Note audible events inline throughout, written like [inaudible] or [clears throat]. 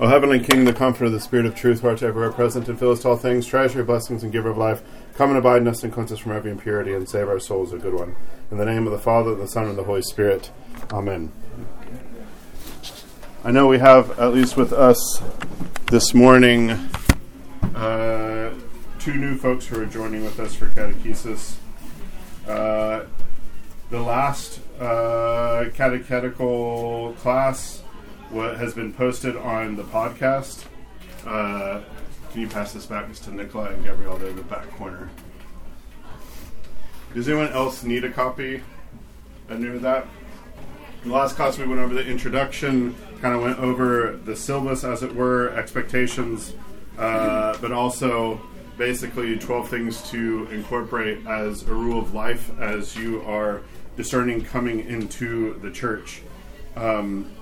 O heavenly King, the comforter of the Spirit of truth, who art everywhere present and fillest all things, treasure, blessings, and giver of life, come and abide in us and cleanse us from every impurity and save our souls, a good one. In the name of the Father, the Son, and the Holy Spirit. Amen. I know we have, at least with us this morning, uh, two new folks who are joining with us for catechesis. Uh, the last uh, catechetical class what has been posted on the podcast. Uh, can you pass this back to Nicola and Gabrielle there in the back corner? Does anyone else need a copy? I knew that. The last class, we went over the introduction, kind of went over the syllabus, as it were, expectations, uh, but also basically 12 things to incorporate as a rule of life as you are discerning coming into the church. Um,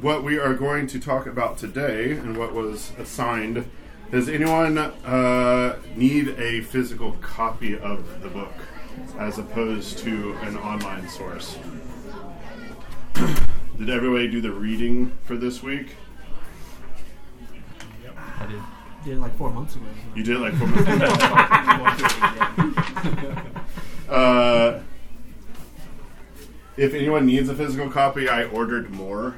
what we are going to talk about today and what was assigned. Does anyone uh, need a physical copy of the book as opposed to an online source? [clears throat] did everybody do the reading for this week? Yep, I did. Did it like four months ago. You did it like four months ago. [laughs] [laughs] uh, if anyone needs a physical copy, I ordered more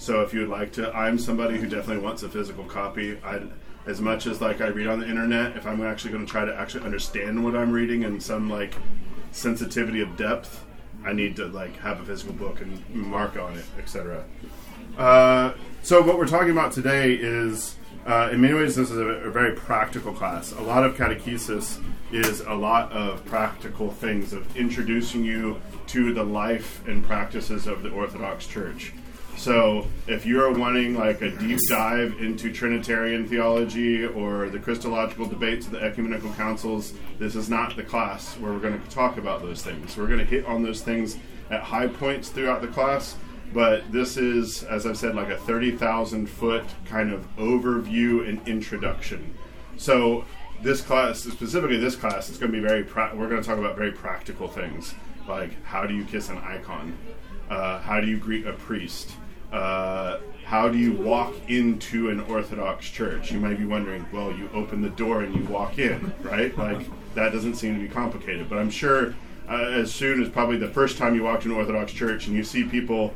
so if you would like to, I'm somebody who definitely wants a physical copy. I, as much as like I read on the internet, if I'm actually going to try to actually understand what I'm reading and some like sensitivity of depth, I need to like have a physical book and mark on it, etc. Uh, so what we're talking about today is, uh, in many ways, this is a, a, very practical class. A lot of catechesis is a lot of practical things of introducing you to the life and practices of the Orthodox Church. So if you're wanting like a deep dive into Trinitarian theology or the Christological debates of the ecumenical councils, this is not the class where we're going to talk about those things. We're going to hit on those things at high points throughout the class, but this is, as I've said, like a 30,000 foot kind of overview and introduction. So this class, specifically this class, is going to be very, pra- we're going to talk about very practical things, like how do you kiss an icon? Uh, how do you greet a priest? Uh, how do you walk into an Orthodox church? You might be wondering, well, you open the door and you walk in, right? Like, that doesn't seem to be complicated. But I'm sure uh, as soon as probably the first time you walk to an Orthodox church and you see people,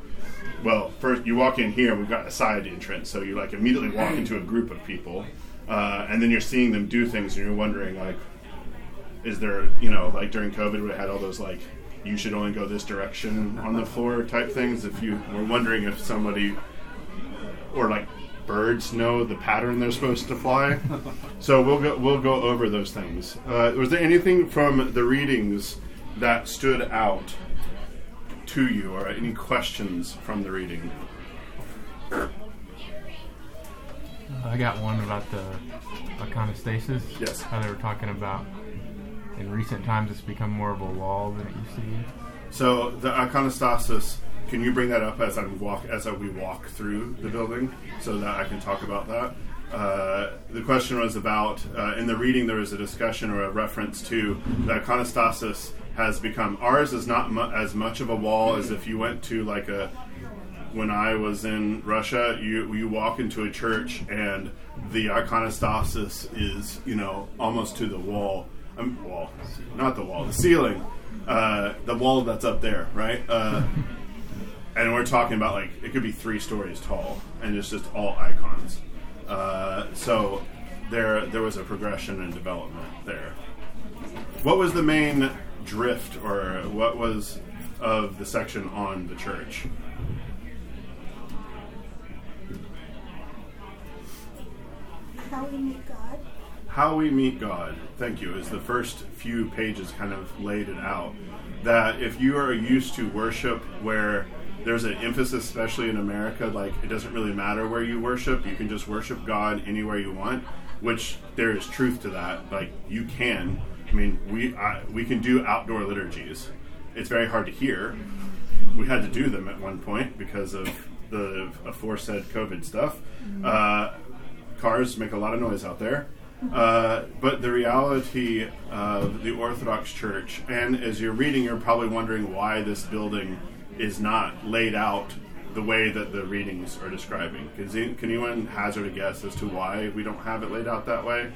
well, first you walk in here, we've got a side entrance, so you like immediately walk into a group of people, uh, and then you're seeing them do things and you're wondering, like, is there, you know, like during COVID, we had all those like you should only go this direction on the floor type things. If you were wondering if somebody or like birds know the pattern they're supposed to fly, so we'll go we'll go over those things. Uh, was there anything from the readings that stood out to you, or any questions from the reading? I got one about the iconostasis. Yes. How they were talking about in recent times it's become more of a wall than it used to be. So the iconostasis, can you bring that up as I walk as I, we walk through the building, so that I can talk about that? Uh, the question was about uh, in the reading there was a discussion or a reference to the iconostasis has become ours is not mu- as much of a wall as if you went to like a when I was in Russia, you you walk into a church and the iconostasis is you know almost to the wall um, wall, not the wall, the ceiling, uh, the wall that's up there, right? Uh, and we're talking about like it could be three stories tall, and it's just all icons. Uh, so there, there was a progression and development there. What was the main drift, or what was of the section on the church? How we God. How We Meet God, thank you, is the first few pages kind of laid it out. That if you are used to worship where there's an emphasis, especially in America, like it doesn't really matter where you worship, you can just worship God anywhere you want, which there is truth to that. Like you can. I mean, we I, we can do outdoor liturgies. It's very hard to hear. We had to do them at one point because of the aforesaid COVID stuff. Uh, cars make a lot of noise out there. Uh, but the reality of the Orthodox Church, and as you're reading, you're probably wondering why this building is not laid out the way that the readings are describing. Can, can anyone hazard a guess as to why we don't have it laid out that way?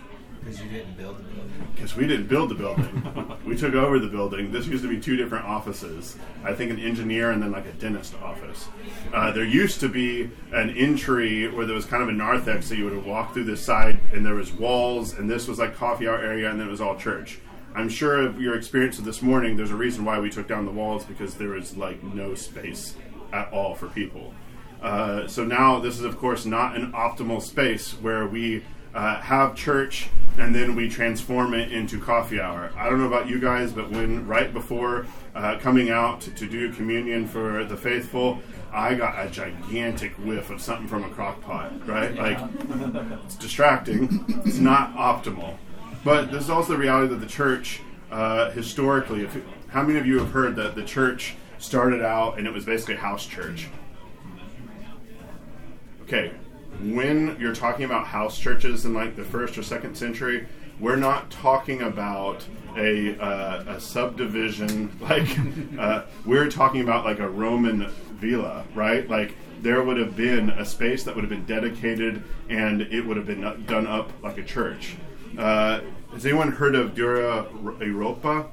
Because you didn't build the building. Because we didn't build the building. we took over the building. This used to be two different offices. I think an engineer and then like a dentist office. Uh, there used to be an entry where there was kind of a narthex, so you would walk through this side, and there was walls, and this was like coffee hour area, and then it was all church. I'm sure of your experience of this morning, there's a reason why we took down the walls because there was like no space at all for people. Uh, so now this is, of course, not an optimal space where we uh, have church and then we transform it into coffee hour. I don't know about you guys, but when right before uh, coming out to, to do communion for the faithful, I got a gigantic whiff of something from a crock pot, right? Like, it's distracting. It's not optimal. But there's also the reality that the church, uh, historically, if, how many of you have heard that the church started out and it was basically house church? Okay, when you're talking about house churches in like the first or second century, we're not talking about a, uh, a subdivision [laughs] like uh, we're talking about like a Roman villa, right? Like there would have been a space that would have been dedicated and it would have been done up like a church. Uh, has anyone heard of Dura Europa?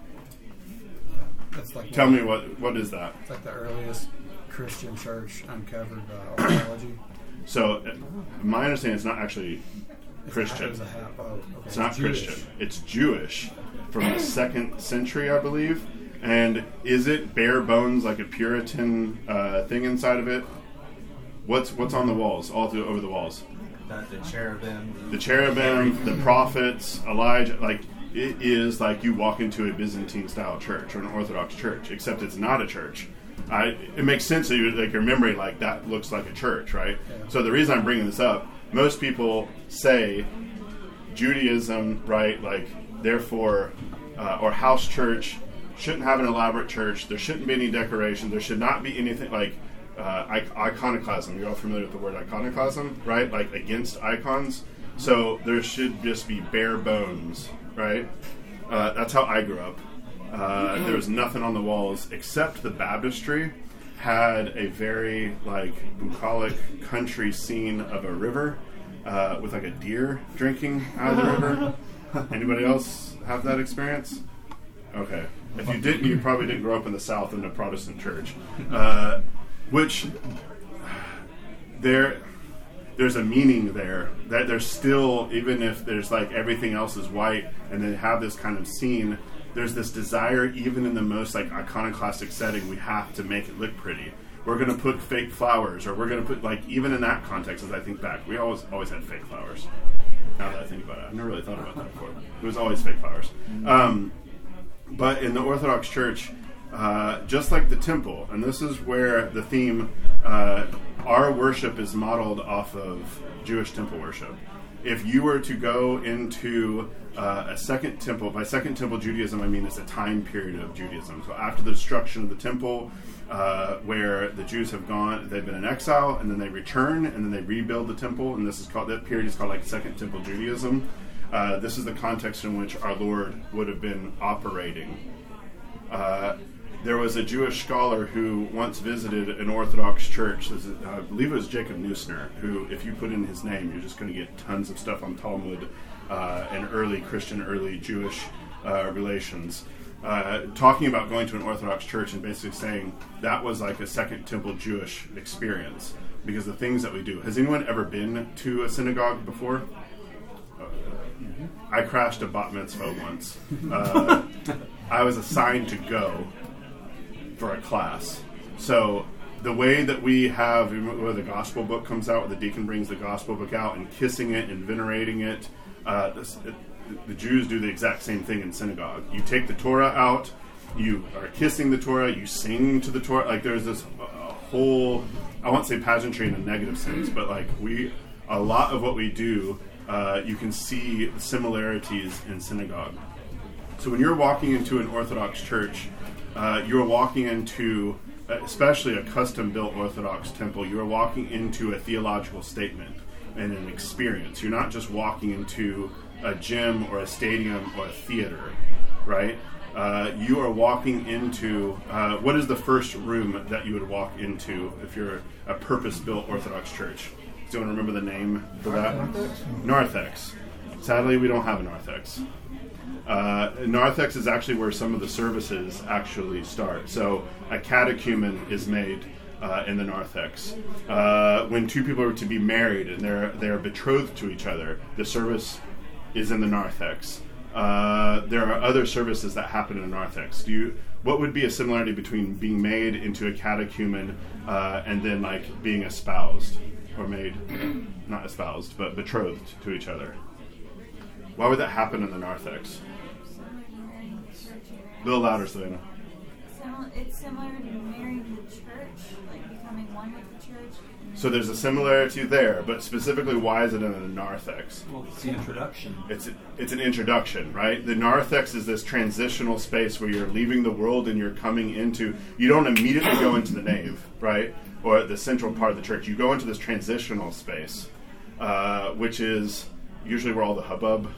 That's like Tell me what what is that? It's like the earliest Christian church uncovered by archaeology. So, uh, my understanding is not actually Christian. was a half, oh, okay. It's not Jewish. Christian. It's Jewish from the second century, I believe. And is it bare bones like a Puritan uh, thing inside of it? What's what's on the walls? All through over the walls. Not the cherubim. The cherubim, the prophets, Elijah. Like it is like you walk into a Byzantine style church or an Orthodox church, except it's not a church. I, it makes sense that you like your memory like that looks like a church, right? So the reason I'm bringing this up, most people say Judaism, right? Like, therefore, uh, or house church shouldn't have an elaborate church. There shouldn't be any decoration. There should not be anything like uh, iconoclasm. You're all familiar with the word iconoclasm, right? Like against icons. So there should just be bare bones, right? Uh, that's how I grew up. Uh, there was nothing on the walls except the baptistry had a very like bucolic country scene of a river uh, with like a deer drinking out of the river. [laughs] Anybody else have that experience? Okay. If you didn't, you probably didn't grow up in the South in a Protestant church, uh, which there there's a meaning there that there's still even if there's like everything else is white and they have this kind of scene there's this desire even in the most like iconoclastic setting we have to make it look pretty. We're going to put fake flowers or we're going to put like even in that context as i think back we always always had fake flowers. Now that i think about it i've never really thought about that before. It was always fake flowers. Um, but in the Orthodox Church, uh, just like the temple, and this is where the theme, uh, our worship is modeled off of Jewish temple worship. If you were to go into uh, a second temple, by second temple Judaism, I mean it's a time period of Judaism. So after the destruction of the temple, uh, where the Jews have gone, they've been in exile, and then they return, and then they rebuild the temple, and this is called that period is called like Second Temple Judaism. Uh, this is the context in which our Lord would have been operating. There was a Jewish scholar who once visited an Orthodox church. I believe it was Jacob Neusner, who, if you put in his name, you're just going to get tons of stuff on Talmud uh, and early Christian, early Jewish uh, relations. Uh, talking about going to an Orthodox church and basically saying that was like a Second Temple Jewish experience because the things that we do. Has anyone ever been to a synagogue before? I crashed a bat mitzvah once. Uh, [laughs] I was assigned to go for a class. So the way that we have, where the gospel book comes out, where the deacon brings the gospel book out and kissing it and venerating it, uh, the Jews do the exact same thing in synagogue. You take the Torah out, you are kissing the Torah, you sing to the Torah. Like there's this uh, whole, I won't say pageantry in a negative sense, but like we, a lot of what we do, uh, you can see similarities in synagogue. So when you're walking into an Orthodox church, uh, you're walking into, especially a custom-built Orthodox temple, you're walking into a theological statement and an experience. You're not just walking into a gym or a stadium or a theater, right? uh, you are walking into uh, what is the first room that you would walk into if you're a purpose-built Orthodox church? Do you want to remember the name for that? Narthex. Sadly, we don't have a narthex. Uh, narthex is actually where some of the services actually start. So a catechumen is made uh, in the narthex. Uh, when two people are to be married and they're they're betrothed to each other, the service is in the narthex. Uh, there are other services that happen in narthex. Do you? What would be a similarity between being made into a catechumen uh, and then like being espoused or made, [clears throat] not espoused, but betrothed to each other? Why would that happen in the narthex? A little louder, Selena. Sim- it's similar to marrying the church, like becoming one with the church. So there's a similarity there, but specifically, why is it in the narthex? Well, it's the introduction. It's it's an introduction, right? The narthex is this transitional space where you're leaving the world and you're coming into. You don't immediately go into the nave, right, or the central part of the church. You go into this transitional space, uh, which is usually where all the hubbub.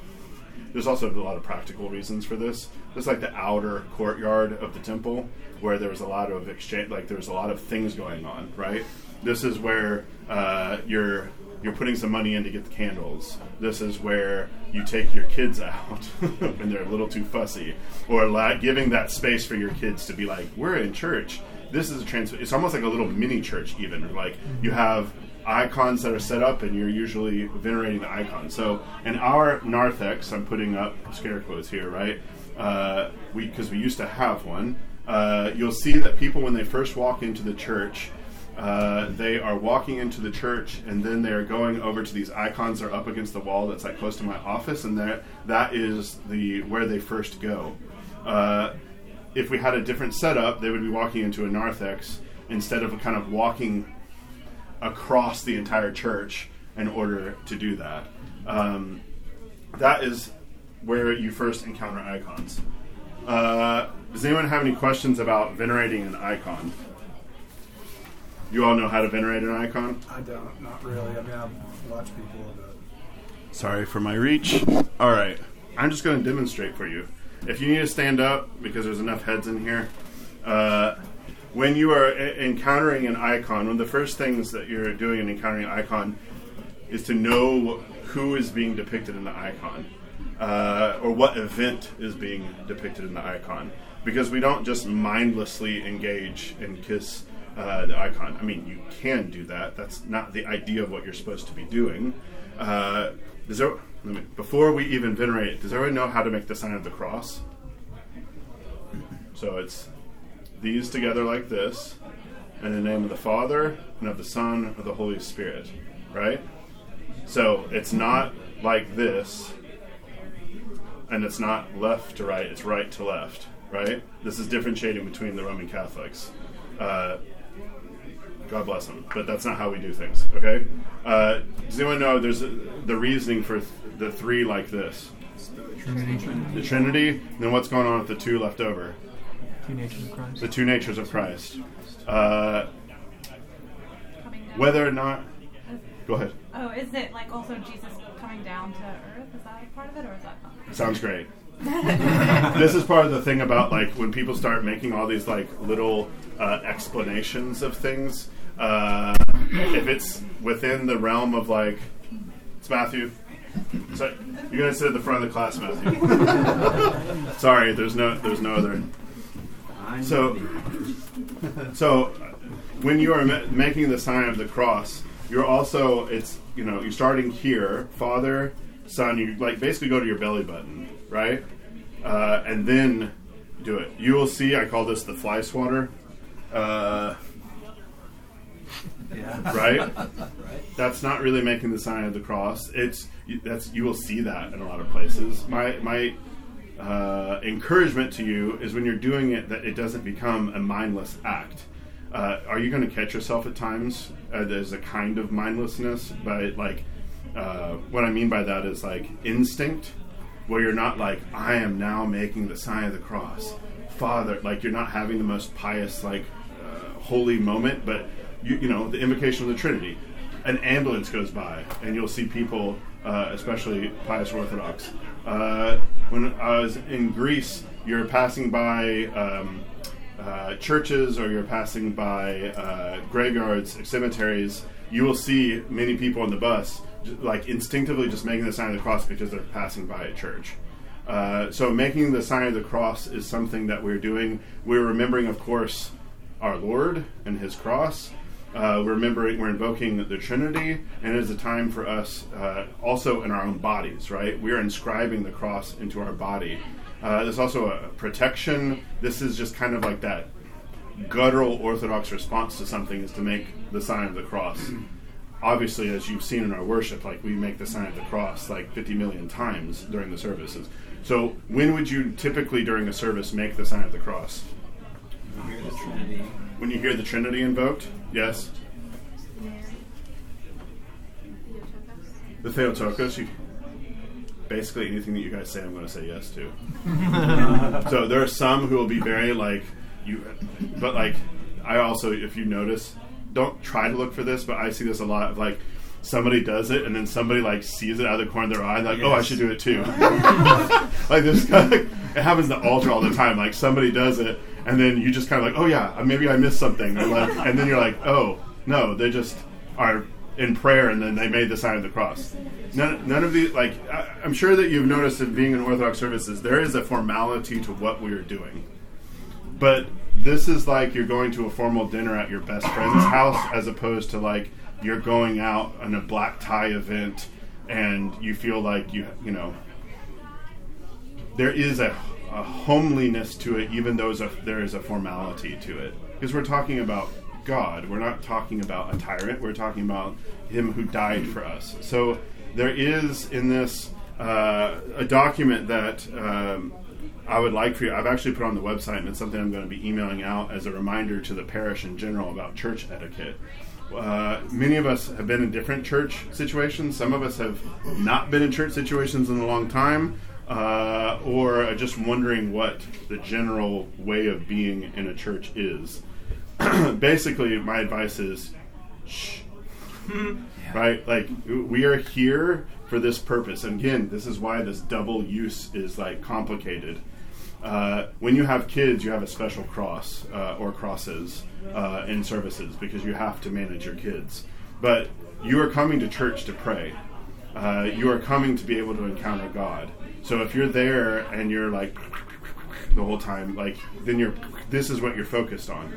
There's also a lot of practical reasons for this. There's like the outer courtyard of the temple where there was a lot of exchange, like there was a lot of things going on, right? This is where uh, you're you're putting some money in to get the candles. This is where you take your kids [laughs] out [laughs] when they're a little too fussy, or la- giving that space for your kids to be like, we're in church. This is a trans. It's almost like a little mini church, even. Like you have icons that are set up, and you're usually venerating the icon. So in our narthex, I'm putting up scare quotes here, right? Uh, we because we used to have one. Uh, you'll see that people when they first walk into the church uh, they are walking into the church and then they are going over to these icons that are up against the wall that's like close to my office and that that is the where they first go uh, if we had a different setup they would be walking into a narthex instead of kind of walking across the entire church in order to do that um, that is where you first encounter icons uh, does anyone have any questions about venerating an icon you all know how to venerate an icon? I don't, not really. I mean, I've watched people, but Sorry for my reach. All right. I'm just going to demonstrate for you. If you need to stand up, because there's enough heads in here, uh, when you are e- encountering an icon, one of the first things that you're doing in encountering an icon is to know who is being depicted in the icon uh, or what event is being depicted in the icon. Because we don't just mindlessly engage and kiss uh, the icon. I mean, you can do that. That's not the idea of what you're supposed to be doing. Uh, does there, let me, before we even venerate does everyone know how to make the sign of the cross? So it's these together like this, in the name of the Father and of the Son and of the Holy Spirit, right? So it's not like this, and it's not left to right; it's right to left, right? This is differentiating between the Roman Catholics. Uh, God bless them, but that's not how we do things. Okay? Uh, does anyone know there's a, the reasoning for th- the three like this? The Trinity. Then what's going on with the two left over? Two natures of Christ. The two natures of Christ. Uh, whether or not. Go ahead. Oh, is it like also Jesus coming down to earth? Is that a part of it, or is that not? Sounds great. [laughs] this is part of the thing about like when people start making all these like little uh, explanations of things. Uh, if it's within the realm of like, it's Matthew. So you're gonna sit at the front of the class, Matthew. [laughs] Sorry, there's no there's no other. So, so when you are ma- making the sign of the cross, you're also it's you know you're starting here, Father, Son. You like basically go to your belly button, right? Uh, and then do it. You will see. I call this the fly swatter. Uh, Yeah. right? [laughs] That's not really making the sign of the cross. It's you- that's you will see that in a lot of places. My my uh, encouragement to you is when you're doing it that it doesn't become a mindless act. Uh, are you going to catch yourself at times? Uh, there's a kind of mindlessness, but like uh, what I mean by that is like instinct, where you're not like I am now making the sign of the cross, Father. Like you're not having the most pious like uh, holy moment, but you, you know the invocation of the Trinity. An ambulance goes by, and you'll see people, uh, especially pious Orthodox. Uh, when I was in Greece, you're passing by um, uh, churches or you're passing by uh, graveyards, cemeteries, you will see many people on the bus like instinctively just making the sign of the cross because they're passing by a church. Uh, so making the sign of the cross is something that we're doing. We're remembering, of course, our Lord and His cross. Uh, we're remembering, we're invoking the Trinity, and it is a time for us uh, also in our own bodies, right? We are inscribing the cross into our body. Uh, there's also a protection. This is just kind of like that guttural Orthodox response to something is to make the sign of the cross. Obviously, as you've seen in our worship, like we make the sign of the cross like 50 million times during the services. So, when would you typically during a service make the sign of the cross? We hear the Trinity. When you hear the Trinity invoked? Yes. The Theotokos. You, basically, anything that you guys say, I'm going to say yes to. [laughs] so there are some who will be very like you, but like I also, if you notice, don't try to look for this, but I see this a lot. Of like somebody does it, and then somebody like sees it out of the corner of their eye, like, oh, I should do it too. [laughs] [laughs] like this, kind of, it happens to altar all the time. Like somebody does it, and then you just kind of like, oh yeah, maybe I missed something, or like, and then you're like, oh no, they just are in prayer, and then they made the sign of the cross. None, none of the like, I, I'm sure that you've noticed in being in Orthodox services, there is a formality to what we are doing. But this is like you're going to a formal dinner at your best friend's house as opposed to like you're going out on a black tie event and you feel like you you know there is a, a homeliness to it even though a, there is a formality to it because we're talking about God we're not talking about a tyrant we're talking about him who died for us so there is in this uh, a document that um, I would like for you. I've actually put on the website, and it's something I'm going to be emailing out as a reminder to the parish in general about church etiquette. Uh, many of us have been in different church situations. Some of us have not been in church situations in a long time, uh, or just wondering what the general way of being in a church is. [clears throat] Basically, my advice is shh. right? Like we are here for this purpose. And again, this is why this double use is like complicated. Uh, when you have kids, you have a special cross uh, or crosses uh, in services because you have to manage your kids. But you are coming to church to pray. Uh, you are coming to be able to encounter God. So if you're there and you're like the whole time, like then you're this is what you're focused on.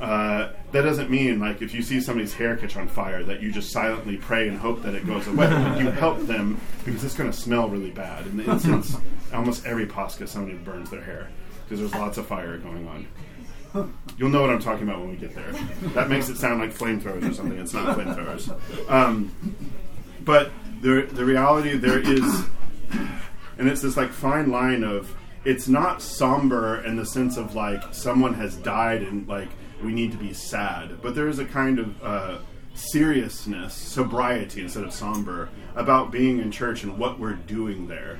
Uh, that doesn't mean like if you see somebody's hair catch on fire that you just silently pray and hope that it goes away. [laughs] you help them because it's going to smell really bad. In the instance, almost every Pascha somebody burns their hair because there's lots of fire going on. You'll know what I'm talking about when we get there. That makes it sound like flamethrowers or something. It's not flamethrowers. Um, but the the reality there is, and it's this like fine line of it's not somber in the sense of like someone has died and like we need to be sad, but there is a kind of uh, seriousness, sobriety instead of somber about being in church and what we're doing there.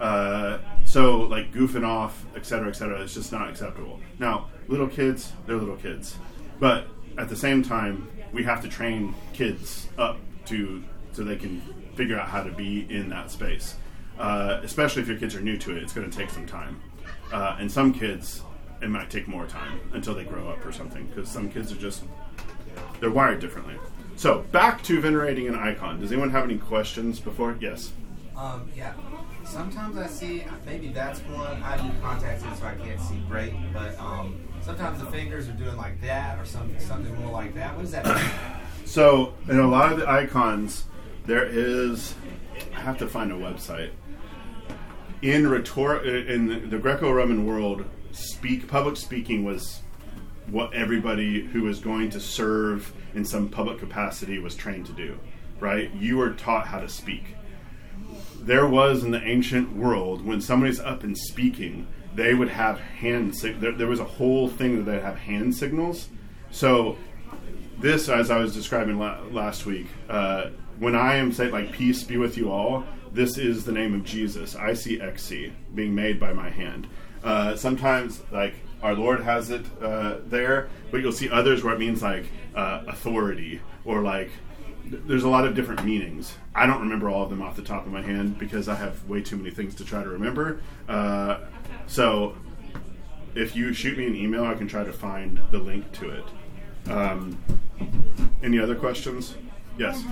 Uh, so like goofing off, etc., cetera, et cetera, is just not acceptable. Now, little kids, they're little kids, but at the same time, we have to train kids up to so they can figure out how to be in that space. Uh, especially if your kids are new to it, it's going to take some time. Uh, and some kids, it might take more time until they grow up or something, because some kids are just they're wired differently. So back to venerating an icon. Does anyone have any questions before? Yes. Um, yeah. Sometimes I see maybe that's one. I do contacts in so I can't see great, but um, sometimes the fingers are doing like that or something something more like that. What does that mean? So in a lot of the icons, there is. I have to find a website. In rhetor- in the Greco-Roman world, speak public speaking was what everybody who was going to serve in some public capacity was trained to do. Right? You were taught how to speak. There was in the ancient world when somebody's up and speaking, they would have hand. Sig- there, there was a whole thing that they'd have hand signals. So this, as I was describing la- last week, uh, when I am saying like "peace be with you all," this is the name of Jesus. I see XC being made by my hand. Uh, sometimes, like our Lord has it uh, there, but you'll see others where it means like uh, authority or like. th- There's a lot of different meanings. I don't remember all of them off the top of my hand because I have way too many things to try to remember. Uh, so if you shoot me an email, I can try to find the link to it. Um, any other questions? Yes,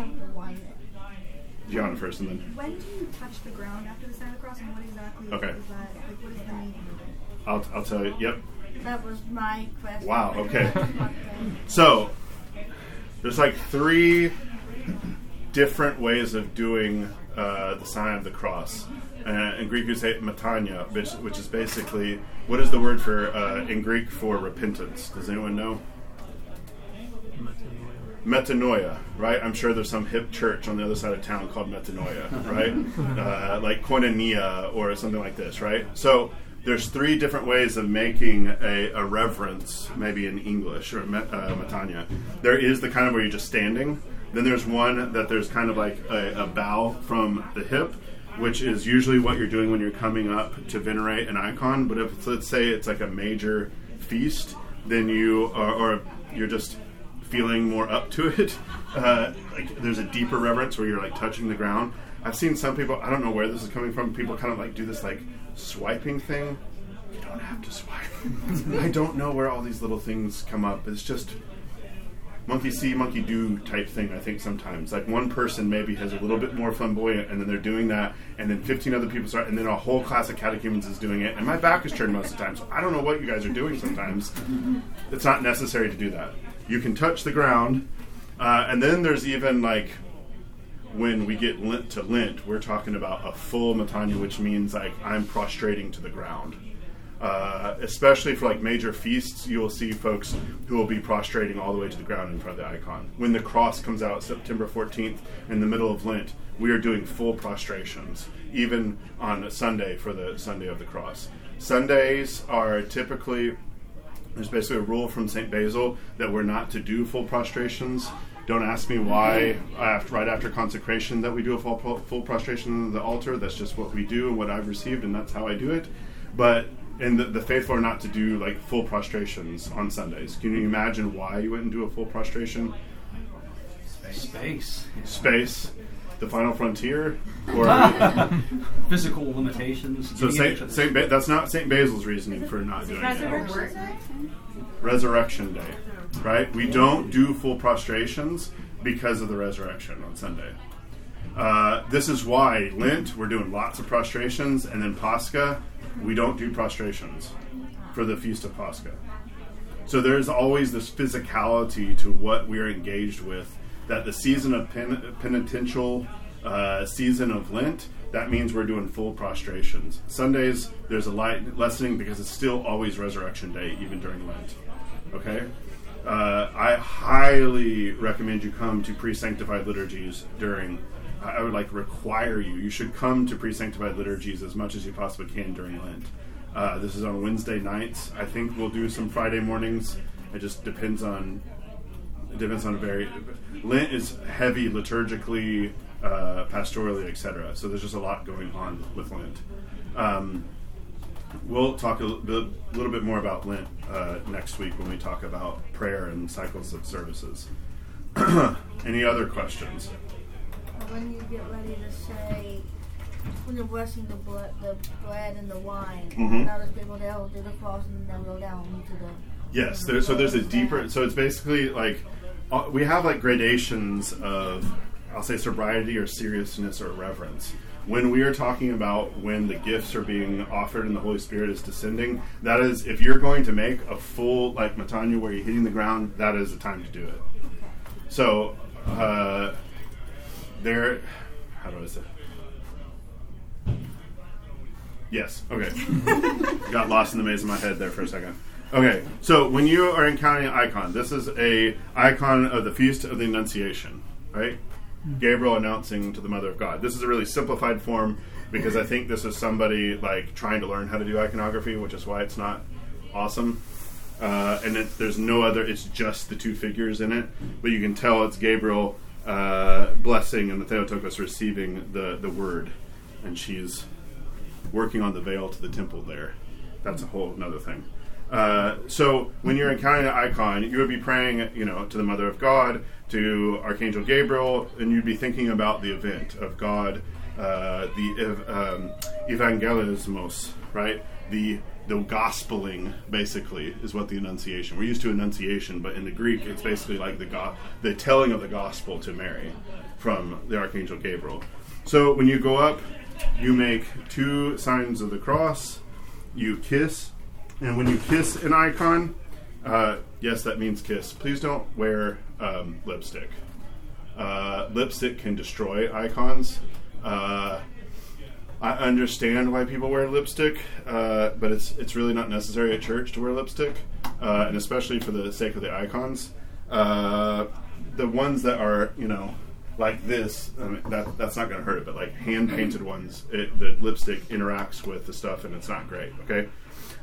I have the one. Gianna first, and then When do you touch the ground after the Santa Cross, and what exactly Okay. is that? Like, what is the meaning of? I'll, I'll tell you. Yep. That was my question. Wow, okay. [laughs] Okay. So there's like three different ways of doing uh, the sign of the cross. Uh, in Greek, you say metania, which, which is basically what is the word for uh, in Greek for repentance? Does anyone know? Metanoia, right? I'm sure there's some hip church on the other side of town called Metanoia, [laughs] right? uh, like koinonia or something like this, right? So there's three different ways of making a, a reverence, maybe in English or met, uh, metania. There is the kind of where you're just standing. Then there's one that there's kind of like a, a bow from the hip, which is usually what you're doing when you're coming up to venerate an icon. But if let's say it's like a major feast, then you or, or you're just feeling more up to it. [laughs] Uh, like there's a deeper reverence where you're like touching the ground. I've seen some people. I don't know where this is coming from. People kind of like do this like swiping thing. You don't have to swipe. [laughs] I don't know where all these little things come up. It's just monkey see, monkey do type thing. I think sometimes like one person maybe has a little bit more flamboyant, and then they're doing that, and then 15 other people start, and then a whole class of catechumens is doing it, and my back is turned most of the time, so I don't know what you guys are doing. Sometimes it's not necessary to do that. You can touch the ground, uh, and then there's even like when we get lent to lent, we're talking about a full metania, which means like I'm prostrating to the ground. Uh, especially for like major feasts, you will see folks who will be prostrating all the way to the ground in front of the icon. When the cross comes out September 14th in the middle of Lent, we are doing full prostrations, even on Sunday for the Sunday of the cross. Sundays are typically there's basically a rule from St. Basil that we're not to do full prostrations. Don't ask me why, after, right after consecration, that we do a full, full prostration on the altar. That's just what we do and what I've received, and that's how I do it. But and the, the faithful are not to do like full prostrations on Sundays. Can you imagine why you wouldn't do a full prostration? Space. Space, the final frontier, or [laughs] [laughs] Physical limitations. so Saint, Saint ba- that's not Saint Basil's reasoning for not doing it. Resurrection? Resurrection Day, right? We don't do full prostrations because of the resurrection on Sunday. Uh, this is why Lent we're doing lots of prostrations, and then Pascha we don't do prostrations for the feast of Pascha. So there's always this physicality to what we're engaged with. That the season of pen- penitential uh, season of Lent, that means we're doing full prostrations. Sundays, there's a light lessening because it's still always Resurrection Day, even during Lent. Okay? Uh, I highly recommend you come to pre sanctified liturgies during. I would like require you. You should come to pre sanctified liturgies as much as you possibly can during Lent. Uh, this is on Wednesday nights. I think we'll do some Friday mornings. It just depends on it depends on a very Lent is heavy liturgically, uh, pastorally, etc. So there's just a lot going on with Lent. Um, we'll talk a little bit more about Lent uh, next week when we talk about prayer and cycles of services. [clears throat] Any other questions? When you get ready to say, when you're blessing the blood, the bread and the wine, Mhm. there's people that will do the cross and then go down to the. Yes, there, so there's a deeper. So it's basically like uh, we have like gradations of, I'll say sobriety or seriousness or reverence. When we are talking about when the gifts are being offered and the Holy Spirit is descending, that is, if you're going to make a full like metania where you're hitting the ground, that is the time to do it. So uh, there, how do I say? Yes. Okay. [laughs] Got lost in the maze of my head there for a second. Okay, so when you are encountering an icon, this is a icon of the Feast of the Annunciation, right? Gabriel announcing to the Mother of God. This is a really simplified form because I think this is somebody like trying to learn how to do iconography, which is why it's not awesome. Uh, and it, there's no other; it's just the two figures in it. But you can tell it's Gabriel uh, blessing and the Theotokos receiving the the word, and she's working on the veil to the temple there. That's a whole another thing. Uh, so when you're encountering an icon, you would be praying, you know, to the Mother of God, to Archangel Gabriel, and you'd be thinking about the event of God, uh, the ev- um, evangelismos, right? the the gospeling basically is what the Annunciation. We're used to Annunciation, but in the Greek, it's basically like the go- the telling of the gospel to Mary from the Archangel Gabriel. So when you go up, you make two signs of the cross, you kiss, and when you kiss an icon, uh, yes, that means kiss. Please don't wear um, lipstick. Uh, lipstick can destroy icons. Uh, I understand why people wear lipstick, uh, but it's it's really not necessary at church to wear lipstick, uh, and especially for the sake of the icons. Uh, the ones that are you know like this, I mean, that that's not going to hurt it, but like hand painted ones, it, the lipstick interacts with the stuff, and it's not great. Okay,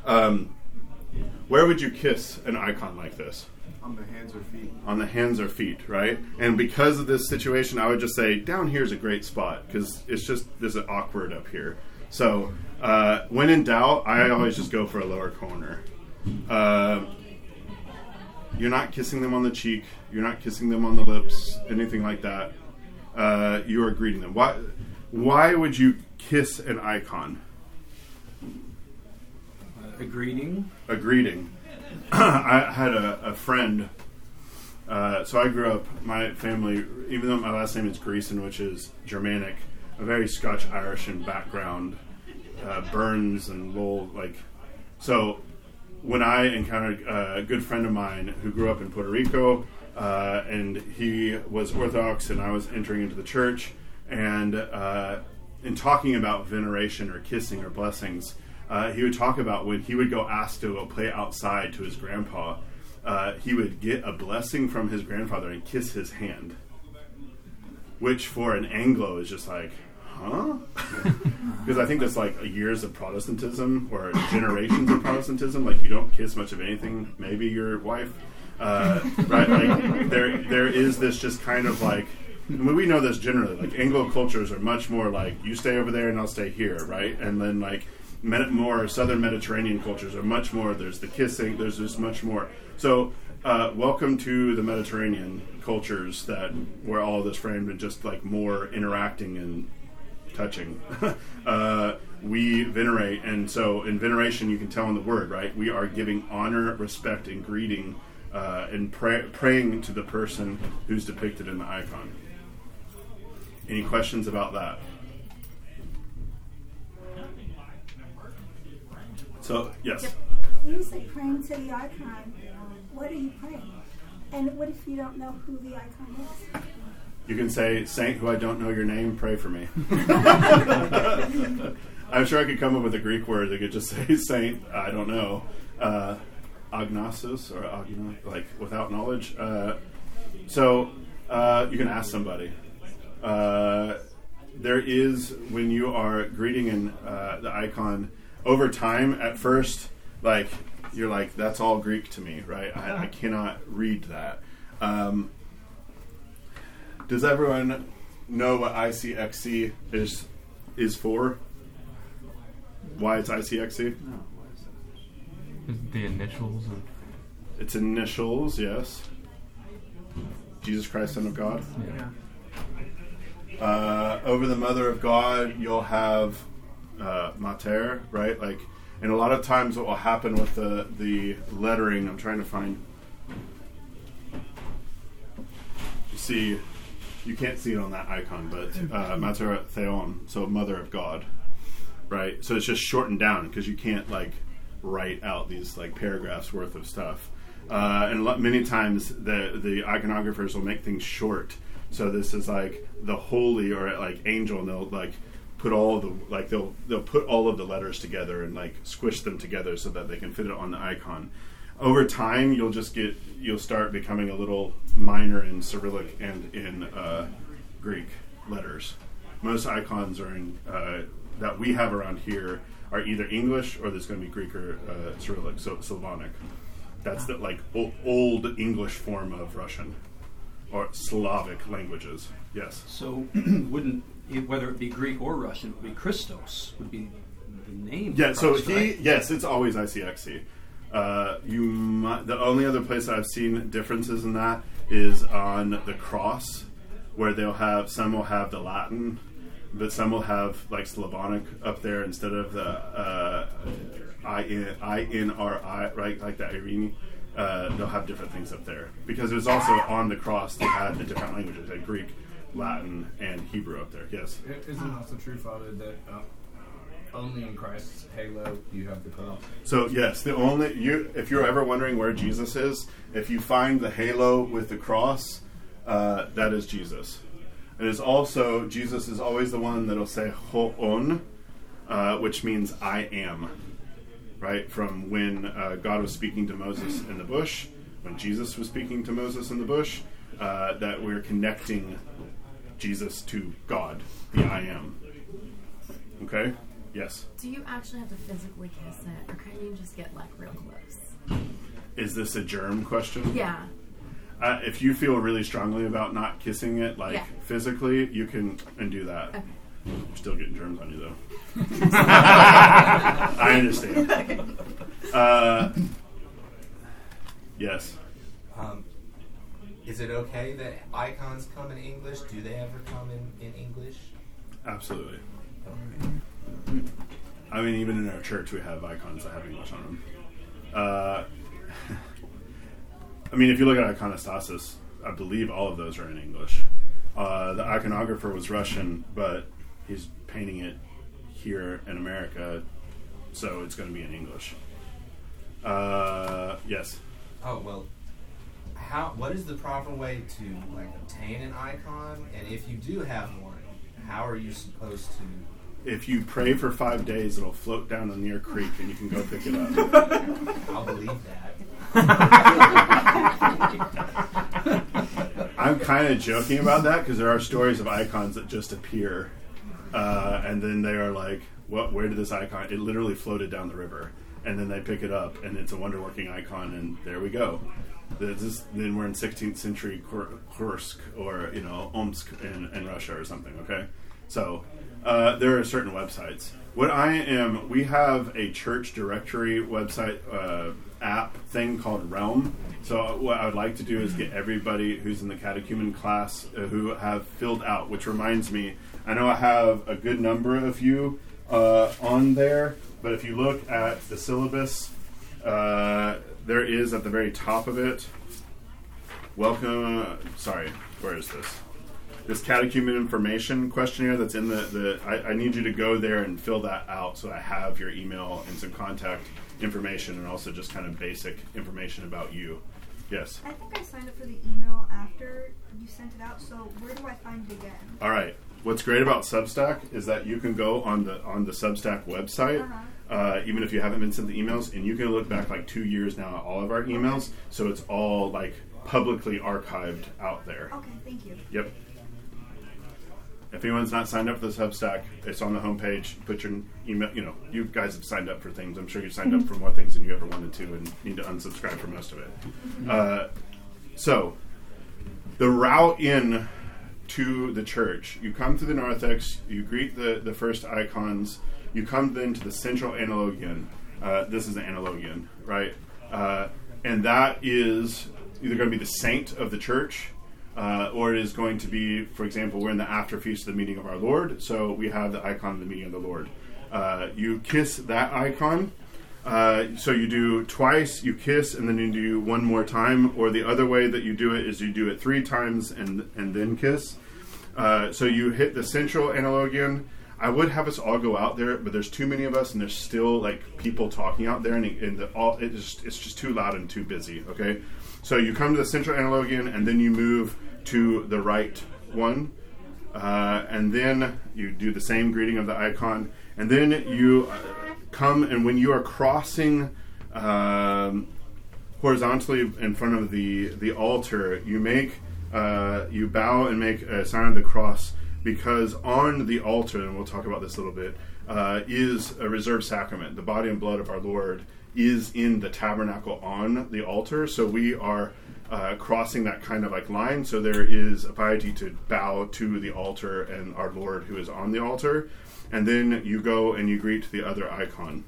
um, where would you kiss an icon like this? On the hands or feet. on the hands or feet, right? And because of this situation, I would just say down here is a great spot because it's just there's an awkward up here. So uh, when in doubt, I always just go for a lower corner. Uh, you're not kissing them on the cheek. You're not kissing them on the lips. Anything like that. Uh, you are greeting them. Why? Why would you kiss an icon? a greeting. a greeting. [clears throat] I had a, a friend. Uh, so I grew up. My family, even though my last name is Greason, which is Germanic, a very Scotch Irish in background, uh, Burns and Lowell. Like, so when I encountered a good friend of mine who grew up in Puerto Rico, uh, and he was Orthodox, and I was entering into the church, and uh, in talking about veneration or kissing or blessings, uh, he would talk about when he would go ask to go play outside to his grandpa, uh, he would get a blessing from his grandfather and kiss his hand, which for an Anglo is just like, huh? [laughs] Because I think that's like years of Protestantism or generations of Protestantism. Like you don't kiss much of anything. Maybe your wife, uh, right? Like there, there is this just kind of like. I mean, we know this generally. Like Anglo cultures are much more like you stay over there and I'll stay here, right? And then like Med- more southern Mediterranean cultures are much more. There's the kissing. There's just much more. So, uh, welcome to the Mediterranean cultures that where all of this framed and just like more interacting and touching. [laughs] uh, we venerate, and so in veneration, you can tell in the word, right? We are giving honor, respect, and greeting, uh, and pray- praying to the person who's depicted in the icon. Any questions about that? So yes. When you say praying to the icon, what are you praying? And what if you don't know who the icon is? You can say, Saint, who I don't know your name, pray for me. [laughs] I'm sure I could come up with a Greek word that could just say, Saint, I don't know, uh, agnosis, or agno, like without knowledge. Uh, so uh, you can ask somebody. Uh, there is, when you are greeting in uh, the icon, over time, at first, like, you're like, that's all Greek to me, right? I, I cannot read that. Um, does everyone know what ICXC is is for? Why it's ICXC? Is it the initials of Its initials, yes. Jesus Christ, Son of God. Yeah. Uh, over the Mother of God, you'll have uh, Mater, right? Like, and a lot of times, what will happen with the the lettering? I'm trying to find. You see, you can't see it on that icon, but uh, Mater Theou, so Mother of God, right? So it's just shortened down because you can't like write out these like paragraphs worth of stuff. Uh, and lo- many times the the iconographers will make things short. So this is like the holy or like angel, and they'll like put all the like they'll they'll put all of the letters together and like squish them together so that they can fit it on the icon. Over time, you'll just get you'll start becoming a little minor in Cyrillic and in uh, Greek letters. Most icons are in uh, that we have around here are either English or there's going to be Greek or uh, Cyrillic, so Slavonic. That's the like o- old English form of Russian or Slavic languages. Yes. So, [clears throat] wouldn't it- whether it be Greek or Russian, it would be Christos would be the name. Yeah, so he right? yes, it's always ICXC. Uh, you might, the only other place I've seen differences in that is on the cross, where they'll have some will have the Latin, but some will have like Slavonic up there instead of the uh, I N I N R I, right? Like the Irene. Uh, they'll have different things up there because it was also on the cross. They had the different languages, like Greek, Latin, and Hebrew up there. Yes. I- Isn't it also true, Father, that uh, only in Christ's halo you have the cross? So yes, the only you if you're ever wondering where Jesus is, if you find the halo with the cross, uh, that is Jesus. It is also Jesus is always the one that'll say ho on, uh, which means I am. Right from when uh, God was speaking to Moses in the bush, when Jesus was speaking to Moses in the bush, uh, that we're connecting Jesus to God, the I am. Okay. Yes. Do you actually have to physically kiss it, or can you just get like real close? Is this a germ question? Yeah. Uh, if you feel really strongly about not kissing it, like Yeah. physically, you can and do that. Okay. You're still getting germs on you though. [laughs] I understand. Uh, yes. Um, is it okay that icons come in English? Do they ever come in, in English? Absolutely. I mean, even in our church, we have icons that have English on them. Uh, [laughs] I mean, if you look at iconostasis, I believe all of those are in English. Uh, the iconographer was Russian, but he's painting it here in America, so it's going to be in English. Uh, yes. Oh well. How? What is the proper way to like obtain an icon? And if you do have one, how are you supposed to? If you pray for five days, it'll float down a near creek, and you can go pick it up. [laughs] I'll believe that. [laughs] I'm kind of joking about that because there are stories of icons that just appear, uh, and then they are like, "What? Where did this icon? It literally floated down the river." And then they pick it up, and it's a wonder-working icon, and there we go. Is, then we're in 16th century Kursk or you know Omsk in, in Russia or something. Okay, so uh, there are certain websites. What I am, we have a church directory website uh, app thing called Realm. So what I would like to do is get everybody who's in the catechumen class uh, who have filled out. Which reminds me, I know I have a good number of you uh, on there, but if you look at the syllabus, uh, there is at the very top of it. Welcome. Sorry, where is this? This catechumen information questionnaire that's in the the. I, I need you to go there and fill that out so I have your email and some contact information and also just kind of basic information about you. Yes. I think I signed up for the email after you sent it out, so where do I find it again? All right. What's great about Substack is that you can go on the on the Substack website, Uh-huh. uh, even if you haven't been sent the emails, and you can look back like two years now at all of our emails. So it's all like publicly archived out there. Okay, thank you. Yep. If anyone's not signed up for the Substack, it's on the homepage. Put your email. You know, you guys have signed up for things. I'm sure you signed up for more things than you ever wanted to, and need to unsubscribe for most of it. Uh, so, the route in to the church, you come through the narthex, you greet the the first icons, you come then to the central analogion. Uh, this is the analogion, right? Uh, and that is either going to be the saint of the church uh, or it is going to be, for example, we're in the after feast of the meeting of our Lord, so we have the icon of the meeting of the Lord. Uh, you kiss that icon. Uh, so you do twice, you kiss, and then you do one more time. Or the other way that you do it is you do it three times and and then kiss. Uh, so you hit the central analogion. I would have us all go out there, but there's too many of us, and there's still like people talking out there, and, and the, all it's just, it's just too loud and too busy. Okay, so you come to the central analogion, and then you move to the right one, uh, and then you do the same greeting of the icon, and then you uh, come, and when you are crossing um, horizontally in front of the the altar, you make uh, you bow and make a sign of the cross because on the altar, and we'll talk about this a little bit, uh, is a reserved sacrament. The body and blood of our Lord is in the tabernacle on the altar, so we are uh, crossing that kind of like line. So there is a piety to bow to the altar and our Lord who is on the altar, and then you go and you greet the other icon.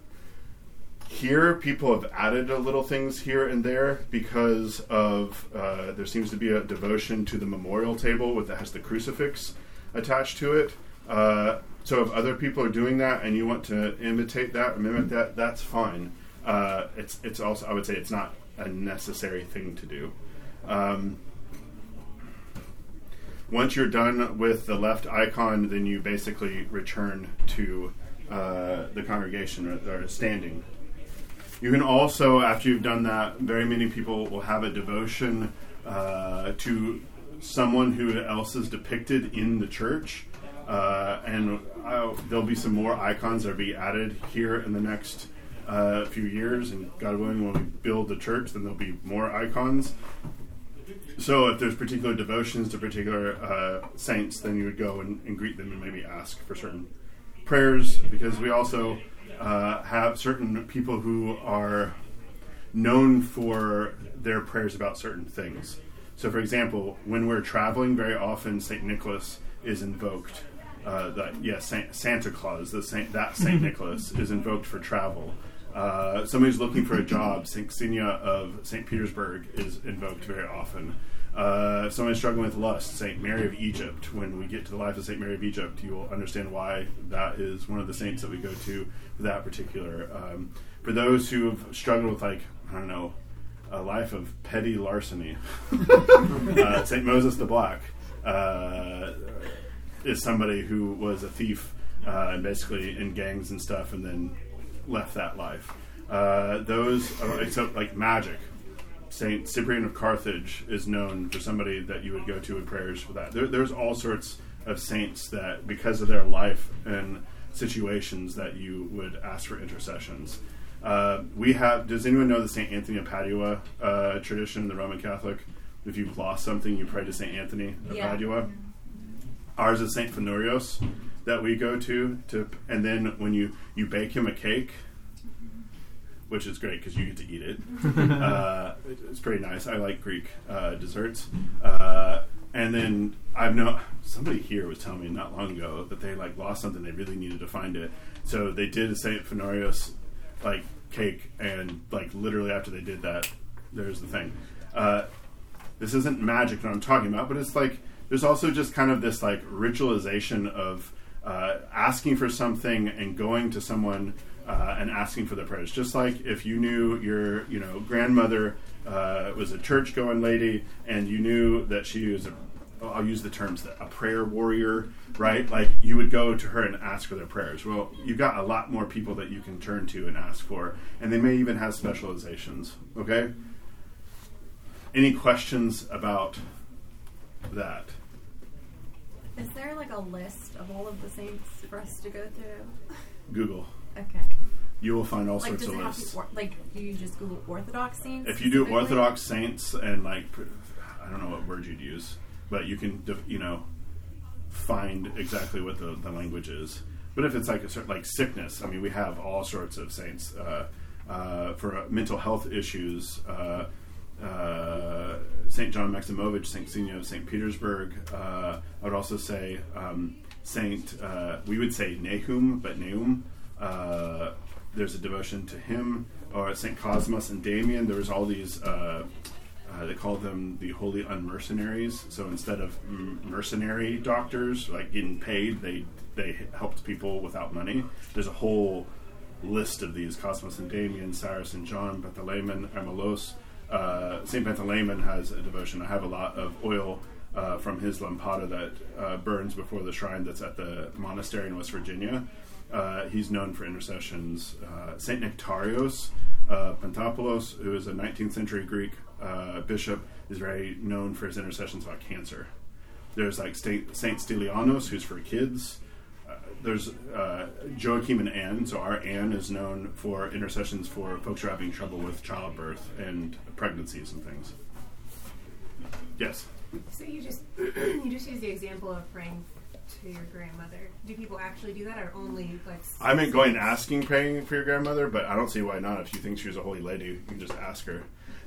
Here, people have added a little things here and there because of uh, there seems to be a devotion to the memorial table with that has the crucifix attached to it. Uh, so if other people are doing that and you want to imitate that mimic that, that's fine. Uh, it's it's also I would say it's not a necessary thing to do. Um, once you're done with the left icon, then you basically return to uh, the congregation or, or standing. You can also, after you've done that, very many people will have a devotion uh, to someone who else is depicted in the church. Uh, and uh, there'll be some more icons that will be added here in the next uh, few years. And God willing, when we build the church, then there'll be more icons. So if there's particular devotions to particular uh, saints, then you would go and, and greet them and maybe ask for certain prayers because we also uh, have certain people who are known for their prayers about certain things. So, for example, when we're traveling, very often Saint Nicholas is invoked. Uh, that yes, Santa Claus, the Saint, that Saint Nicholas is invoked for travel. Uh, who's looking for a job, Saint Xenia of Saint Petersburg is invoked very often. Uh, someone struggling with lust, Saint Mary of Egypt. When we get to the life of Saint Mary of Egypt, you will understand why that is one of the saints that we go to for that particular. Um, for those who have struggled with, like I don't know, a life of petty larceny, [laughs] uh, Saint Moses the Black uh, is somebody who was a thief uh, and basically in gangs and stuff, and then left that life. Uh, those, are, except like magic, Saint Cyprian of Carthage is known for somebody that you would go to in prayers for that. There, there's all sorts of saints that, because of their life and situations, that you would ask for intercessions. Uh, we have. Does anyone know the Saint Anthony of Padua uh, tradition, the Roman Catholic? If you've lost something, you pray to Saint Anthony of Yeah. Padua. Ours is Saint Phanourios that we go to to, and then when you you bake him a cake, which is great because you get to eat it. [laughs] uh, it's pretty nice. I like Greek uh, desserts. Uh, and then I've known somebody here was telling me not long ago that they like lost something. They really needed to find it, so they did a Saint Phanourios like cake, and like literally after they did that, there's the thing. Uh, this isn't magic that I'm talking about, but it's like there's also just kind of this like ritualization of uh, asking for something and going to someone uh, and asking for their prayers. Just like if you knew your you know grandmother uh, was a church going lady and you knew that she was a I'll use the terms that a prayer warrior, right? Like you would go to her and ask for their prayers. Well, you've got a lot more people that you can turn to and ask for, and they may even have specializations. Okay. Any questions about that? Is there like a list of all of the saints for us to go through? Google. Okay. You will find all like, sorts does of it have to lists. be or- like, do you just Google Orthodox saints? If you do specifically? Orthodox saints and like, pr- I don't know what word you'd use, but you can, def- you know, find exactly what the, the language is. But if it's like a certain like sickness, I mean, we have all sorts of saints uh, uh, for uh, mental health issues. Uh, uh, Saint John Maximovich, Xenia of Saint Petersburg. Uh, I would also say um, Saint. Uh, we would say Nahum, but Nahum. Uh, there's a devotion to him, or Saint Cosmas and Damian. There was all these. Uh, they called them the holy unmercenaries. So instead of mercenary doctors, like getting paid, they they helped people without money. There's a whole list of these: Cosmas and Damian, Cyrus and John, Bartholomew, Amelos. Uh, Saint Bartholomew has a devotion. I have a lot of oil uh, from his lampada that uh, burns before the shrine that's at the monastery in West Virginia. Uh, he's known for intercessions. Uh, Saint Nectarios Pantopoulos, who is a 19th century Greek bishop, is very known for his intercessions about cancer. There's like Saint Stylianos, who's for kids. There's uh, Joachim and Anne. So our Anne is known for intercessions for folks who are having trouble with childbirth and pregnancies and things. Yes. So you just [clears throat] you just use the example of praying to your grandmother. Do people actually do that, or only like? I meant going and asking, praying for your grandmother, but I don't see why not. If you think she's a holy lady, you can just ask her.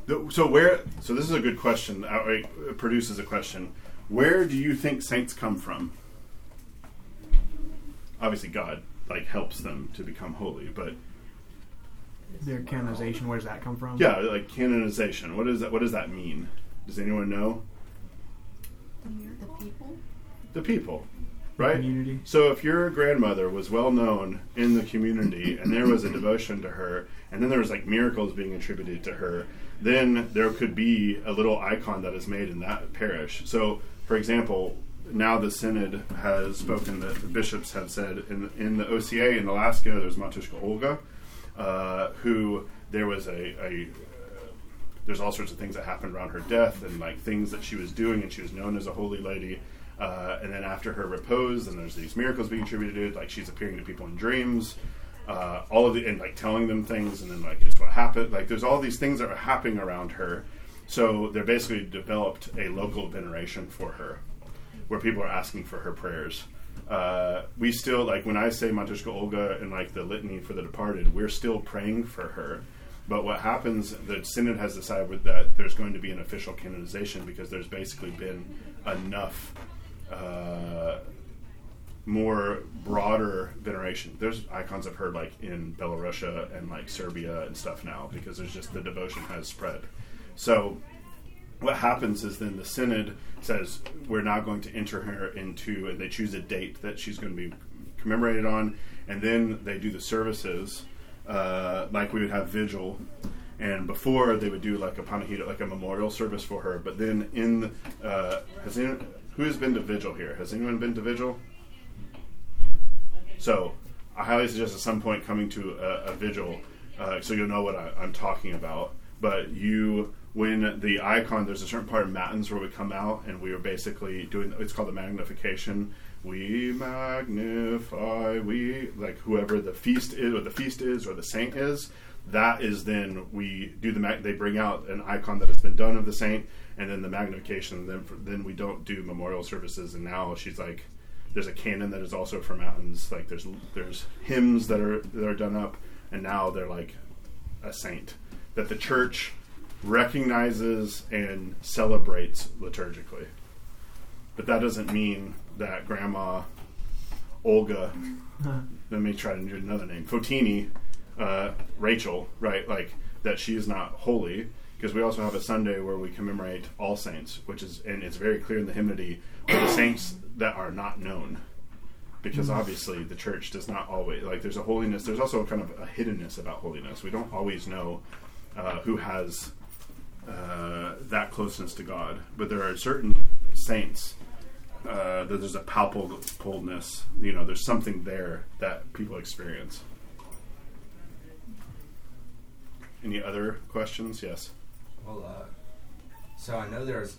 The- So where? So this is a good question. Uh, produces a question. Where do you think saints come from? Obviously, God like helps them to become holy, but Their canonization, where does that come from? yeah, like canonization. What does that? What does that mean? Does anyone know? The people. The people, right? community. So if your grandmother was well known in the community and there was a [laughs] devotion to her, and then there was like miracles being attributed to her, then there could be a little icon that is made in that parish. So, for example, now the synod has spoken that the bishops have said in in the OCA in Alaska, there's Matushka Olga, uh, who there was a, a there's all sorts of things that happened around her death and like things that she was doing and she was known as a holy lady uh, and then after her repose and there's these miracles being attributed like she's appearing to people in dreams uh, all of the and like telling them things and then like it's what happened like there's all these things that are happening around her. So they're basically developed a local veneration for her where people are asking for her prayers uh, we still like when i say matushka olga and like the litany for the departed we're still praying for her but what happens, the synod has decided that there's going to be an official canonization because there's basically been enough uh, more broader veneration. There's icons I've heard like in Belarusia and like Serbia and stuff now because there's just the devotion has spread. So what happens is then the synod says we're now going to enter her into, and they choose a date that she's going to be commemorated on, and then they do the services uh, like we would have vigil, and before they would do like a panikhida, like a memorial service for her. But then in uh, has anyone, who has been to vigil here? Has anyone been to vigil? So I highly suggest at some point coming to a, a vigil, uh, so you'll know what I, I'm talking about. But you, when the icon, there's a certain part of matins where we come out and we are basically doing. It's called the magnification. We magnify, we like whoever the feast is, or the feast is, or the saint is. That is then we do the mag- they bring out an icon that has been done of the saint, and then the magnification. Then then we don't do memorial services, and now she's like there's a canon that is also for Matins. Like there's there's hymns that are that are done up, and now they're like a saint that the church recognizes and celebrates liturgically. But that doesn't mean that Grandma Olga, [laughs] let me try to do another name, Fotini, uh, Rachel, right? Like that she is not holy. Because we also have a Sunday where we commemorate all saints, which is, and it's very clear in the hymnody, are the saints that are not known. Because Mm. obviously the church does not always, like, there's a holiness, there's also a kind of a hiddenness about holiness. We don't always know uh, who has uh, that closeness to God. But there are certain saints uh, that there's a palpableness, you know, there's something there that people experience. Any other questions? Yes. Well, uh, so I know there's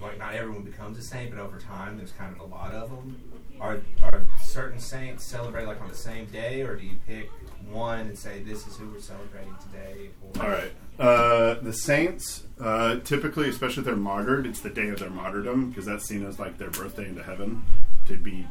like not everyone becomes a saint, but over time there's kind of a lot of them. Are are certain saints celebrated like on the same day, or do you pick one and say this is who we're celebrating today? Or All right. Uh, the saints, uh, typically, especially if they're martyred, it's the day of their martyrdom because that's seen as like their birthday into heaven, to be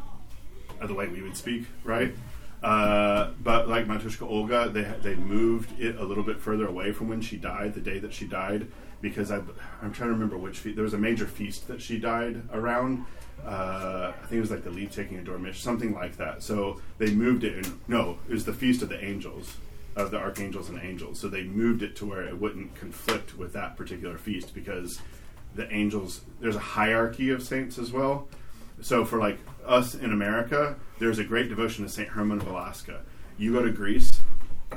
uh, the way we would speak, right? Uh, but like Matushka Olga, they they moved it a little bit further away from when she died, the day that she died, because I, I'm trying to remember which fe- there was a major feast that she died around. Uh, I think it was like the leave taking of Dormition, something like that. So they moved it. In, no, it was the feast of the angels, of the archangels and angels. So they moved it to where it wouldn't conflict with that particular feast because the angels. There's a hierarchy of saints as well. So for like us in America, there's a great devotion to Saint Herman of Alaska. You go to Greece,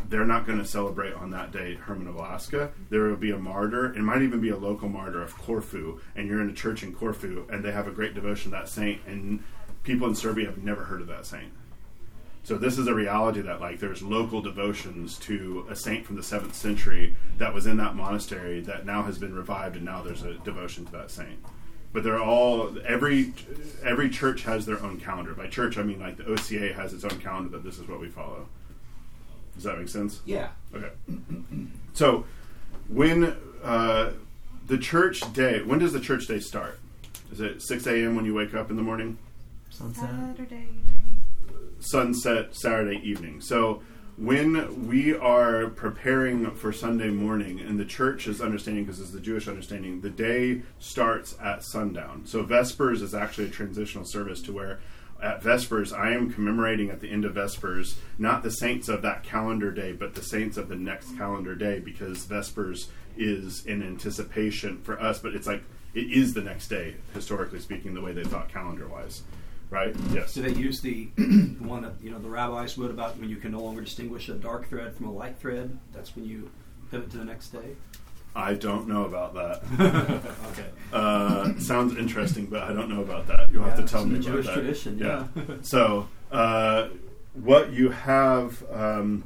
they're not going to celebrate on that day Herman of Alaska. There will be a martyr. It might even be a local martyr of Corfu, and you're in a church in Corfu, and they have a great devotion to that saint, and people in Serbia have never heard of that saint. So this is a reality that like there's local devotions to a saint from the seventh century that was in that monastery that now has been revived, and now there's a devotion to that saint. But they're all every every church has their own calendar. By church, I mean like the OCA has its own calendar that this is what we follow. Does that make sense? Yeah. Okay. So when uh, the church day, when does the church day start? Is it six a.m. when you wake up in the morning? Saturday. Sunset Saturday evening. So when we are preparing for Sunday morning, and the church is understanding, because it's the Jewish understanding, the day starts at sundown. So Vespers is actually a transitional service to where at Vespers, I am commemorating at the end of Vespers not the saints of that calendar day, but the saints of the next calendar day, because Vespers is in anticipation for us, but it's like it is the next day, historically speaking, the way they thought calendar wise. Right? Yes. Do they use the [clears throat] the one that you know the rabbis would about when you can no longer distinguish a dark thread from a light thread? That's when you pivot to the next day. I don't know about that. [laughs] Okay. Uh, sounds interesting, but I don't know about that. You'll have to tell me the about Jewish that. tradition, yeah. so, uh, what you have um,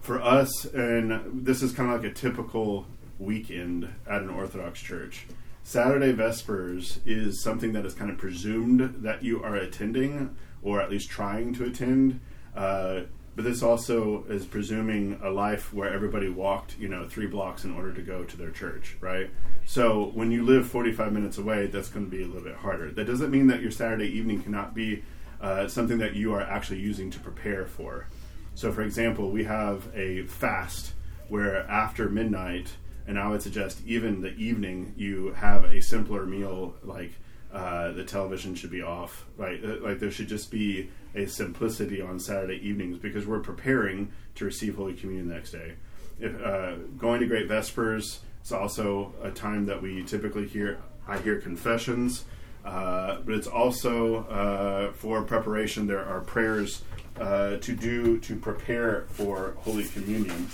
for us, and this is kind of like a typical weekend at an Orthodox church. Saturday Vespers is something that is kind of presumed that you are attending, or at least trying to attend. Uh, but this also is presuming a life where everybody walked, you know, three blocks in order to go to their church, right? So when you live 45 minutes away, that's going to be a little bit harder. That doesn't mean that your Saturday evening cannot be uh, something that you are actually using to prepare for. So, for example, we have a fast where after midnight, and I would suggest even the evening, you have a simpler meal like uh, the television should be off. Right, Uh, like there should just be a simplicity on Saturday evenings because we're preparing to receive Holy Communion the next day. If uh, going to Great Vespers, is also a time that we typically hear. I hear confessions, uh, but it's also uh, for preparation. There are prayers uh, to do to prepare for Holy Communion.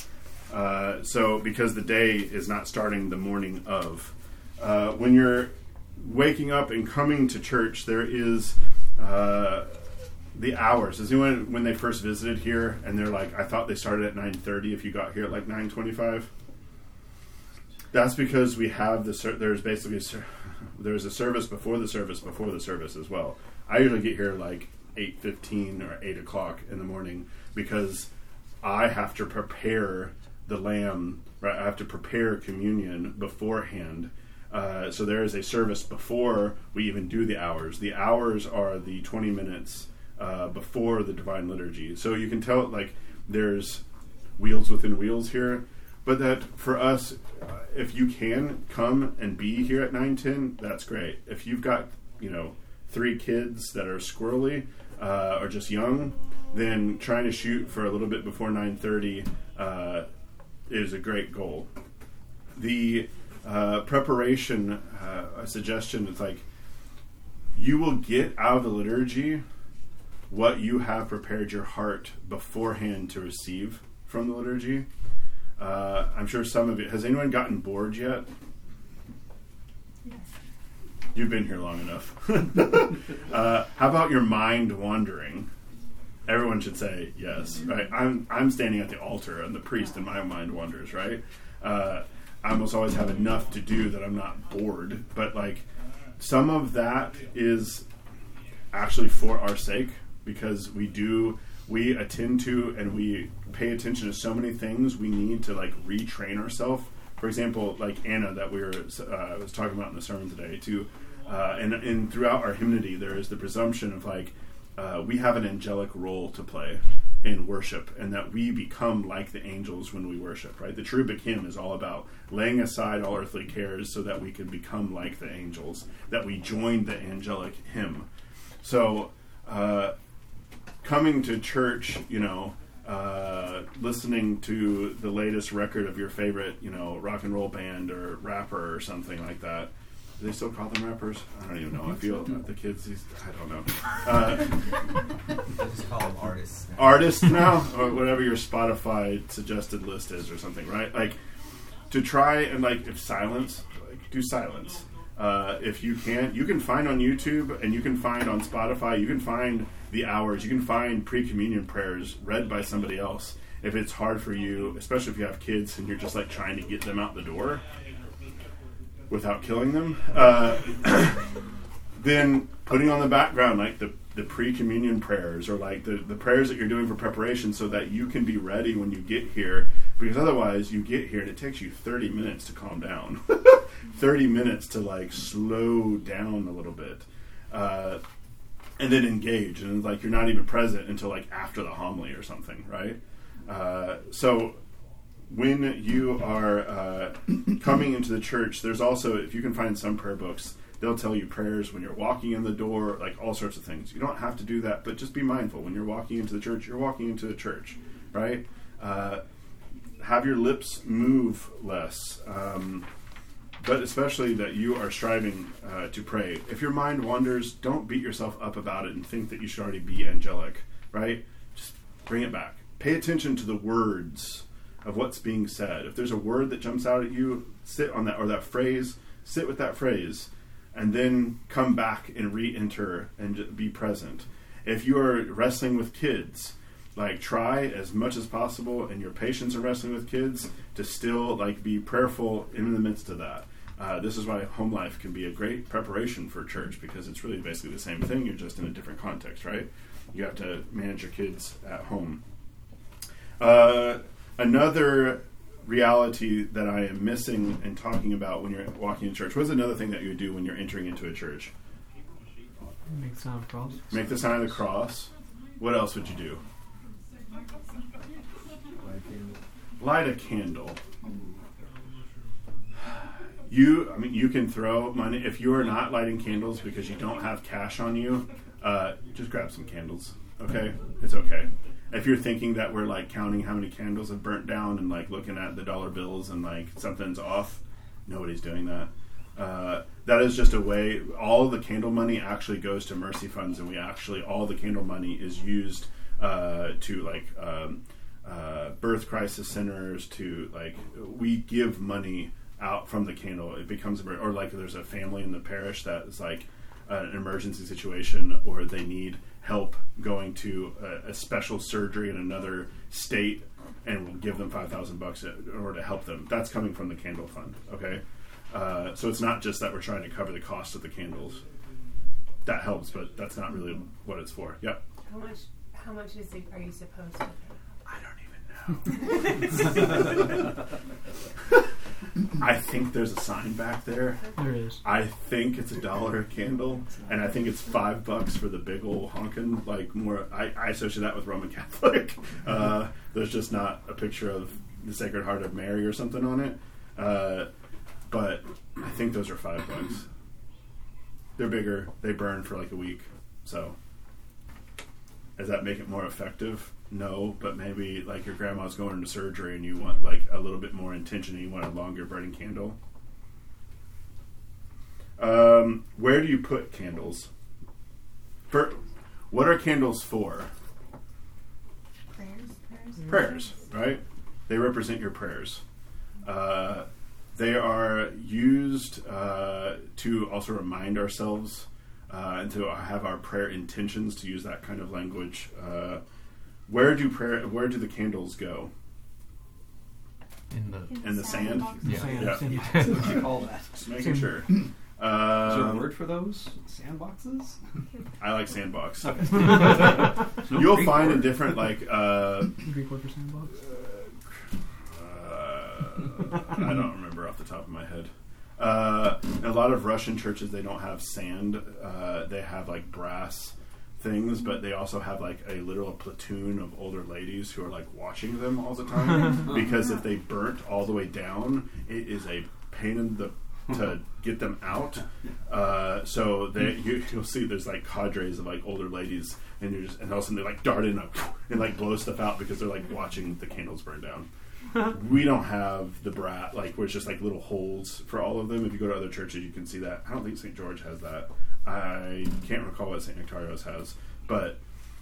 Uh, so, because the day is not starting the morning of, uh, when you're waking up and coming to church, there is uh, the hours. Is anyone, when they first visited here, and they're like, "I thought they started at nine thirty. If you got here at like nine twenty-five, that's because we have the ser- there's basically ser- [laughs] there's a service before the service before the service as well. I usually get here like eight fifteen or eight o'clock in the morning because I have to prepare the lamb. Right, I have to prepare communion beforehand. Uh, so there is a service before we even do the hours. The hours are the twenty minutes uh, before the divine liturgy. So you can tell like there's wheels within wheels here, but that for us, if you can come and be here at nine ten, that's great. If you've got you know three kids that are squirrely uh, or just young, then trying to shoot for a little bit before nine thirty uh, is a great goal. The uh, preparation, uh, a suggestion is like you will get out of the liturgy what you have prepared your heart beforehand to receive from the liturgy. Uh, I'm sure some of you. Has anyone gotten bored yet? Yes. You've been here long enough. [laughs] uh, how about your mind wandering? Everyone should say yes, right? I'm I'm standing at the altar, and the priest in my mind wonders, right? Uh, I almost always have enough to do that I'm not bored, but like some of that is actually for our sake because we do we attend to and we pay attention to so many things we need to like retrain ourselves for example like anna that we were uh, was talking about in the sermon today to uh, and, and throughout our hymnody there is the presumption of like uh, we have an angelic role to play in worship and that we become like the angels when we worship right the cherubic hymn is all about laying aside all earthly cares so that we can become like the angels that we join the angelic hymn so uh, coming to church, you know, uh, listening to the latest record of your favorite, you know, rock and roll band or rapper or something like that. Do they still call them rappers? I don't even know. I feel the kids. These, I don't know. Uh, just call them artists. now. artists now, [laughs] or whatever your Spotify suggested list is, or something, right? Like to try and like if silence, like do silence. Uh, if you can't, you can find on YouTube and you can find on Spotify. You can find the hours. You can find pre-communion prayers read by somebody else. If it's hard for you, especially if you have kids and you're just like trying to get them out the door without killing them, uh, [coughs] then putting on the background like the the pre-communion prayers or like the, the prayers that you're doing for preparation so that you can be ready when you get here because otherwise you get here and it takes you 30 minutes to calm down. [laughs] 30 minutes to like slow down a little bit. Uh, and then engage and like you're not even present until like after the homily or something right? Uh, so when you are uh, coming into the church there's also if you can find some prayer books they'll tell you prayers when you're walking in the door like all sorts of things you don't have to do that but just be mindful when you're walking into the church you're walking into the church right uh, have your lips move less um, but especially that you are striving uh, to pray. If your mind wanders, don't beat yourself up about it and think that you should already be angelic, right? Just bring it back. Pay attention to the words of what's being said. If there's a word that jumps out at you, sit on that, or that phrase, sit with that phrase, and then come back and re enter and be present. If you are wrestling with kids, like try as much as possible and your patients are wrestling with kids to still like be prayerful in the midst of that uh, this is why home life can be a great preparation for church because it's really basically the same thing you're just in a different context right you have to manage your kids at home uh, another reality that i am missing and talking about when you're walking in church what's another thing that you do when you're entering into a church Make the sign of the cross. make the sign of the cross what else would you do light a candle. You, I mean, you can throw money if you are not lighting candles because you don't have cash on you. Uh, just grab some candles, okay? It's okay. If you're thinking that we're like counting how many candles have burnt down and like looking at the dollar bills and like something's off, nobody's doing that. Uh, that is just a way. All the candle money actually goes to mercy funds, and we actually all the candle money is used uh, to like um, uh, birth crisis centers. To like we give money out from the candle. It becomes or like there's a family in the parish that is like an emergency situation, or they need help going to a, a special surgery in another state, and we'll give them five thousand bucks in order to help them. That's coming from the candle fund. Okay. Uh, so it's not just that we're trying to cover the cost of the candles. That helps, but that's not really what it's for. Yep. How much? How much is it? Are you supposed to? [laughs] I think there's a sign back there. There is. I think it's a dollar a candle, and I think it's five bucks for the big old honkin'. Like more, I, I associate that with Roman Catholic. [laughs] Uh, there's just not a picture of the Sacred Heart of Mary or something on it. Uh, but I think those are five bucks. They're bigger. They burn for like a week. So, does that make it more effective? No, but maybe like your grandma's going into surgery and you want like a little bit more intention and you want a longer burning candle. Um, where do you put candles? For what are candles for? Prayers. Prayers. Prayers, right? They represent your prayers. Uh, they are used uh, to also remind ourselves uh, and to have our prayer intentions. To use that kind of language. Uh, where do prayer? Where do the candles go? In the In the sand. Yeah. Yeah. Sand. That's [laughs] what you call that. Just making sure. [laughs] Is there a Um, word for those? Sandboxes? I like sandbox. Okay. [laughs] You'll Greek find in word. different like uh, Greek word for sandbox. uh, I don't remember off the top of my head. Uh, in a lot of Russian churches, they don't have sand. Uh, they have like brass things, but they also have like a literal platoon of older ladies who are like watching them all the time. [laughs] because if they burnt all the way down, it is a pain in the to get them out. [laughs] Uh, so they you, you'll see there's like cadres of like older ladies, and you're just and all of a sudden they like dart in like, and like blow stuff out because they're like watching the candles burn down. [laughs] we don't have the brat like where it's just like little holes for all of them. If you go to other churches, you can see that. I don't think St. George has that. I can't recall what St. Nectarios has, but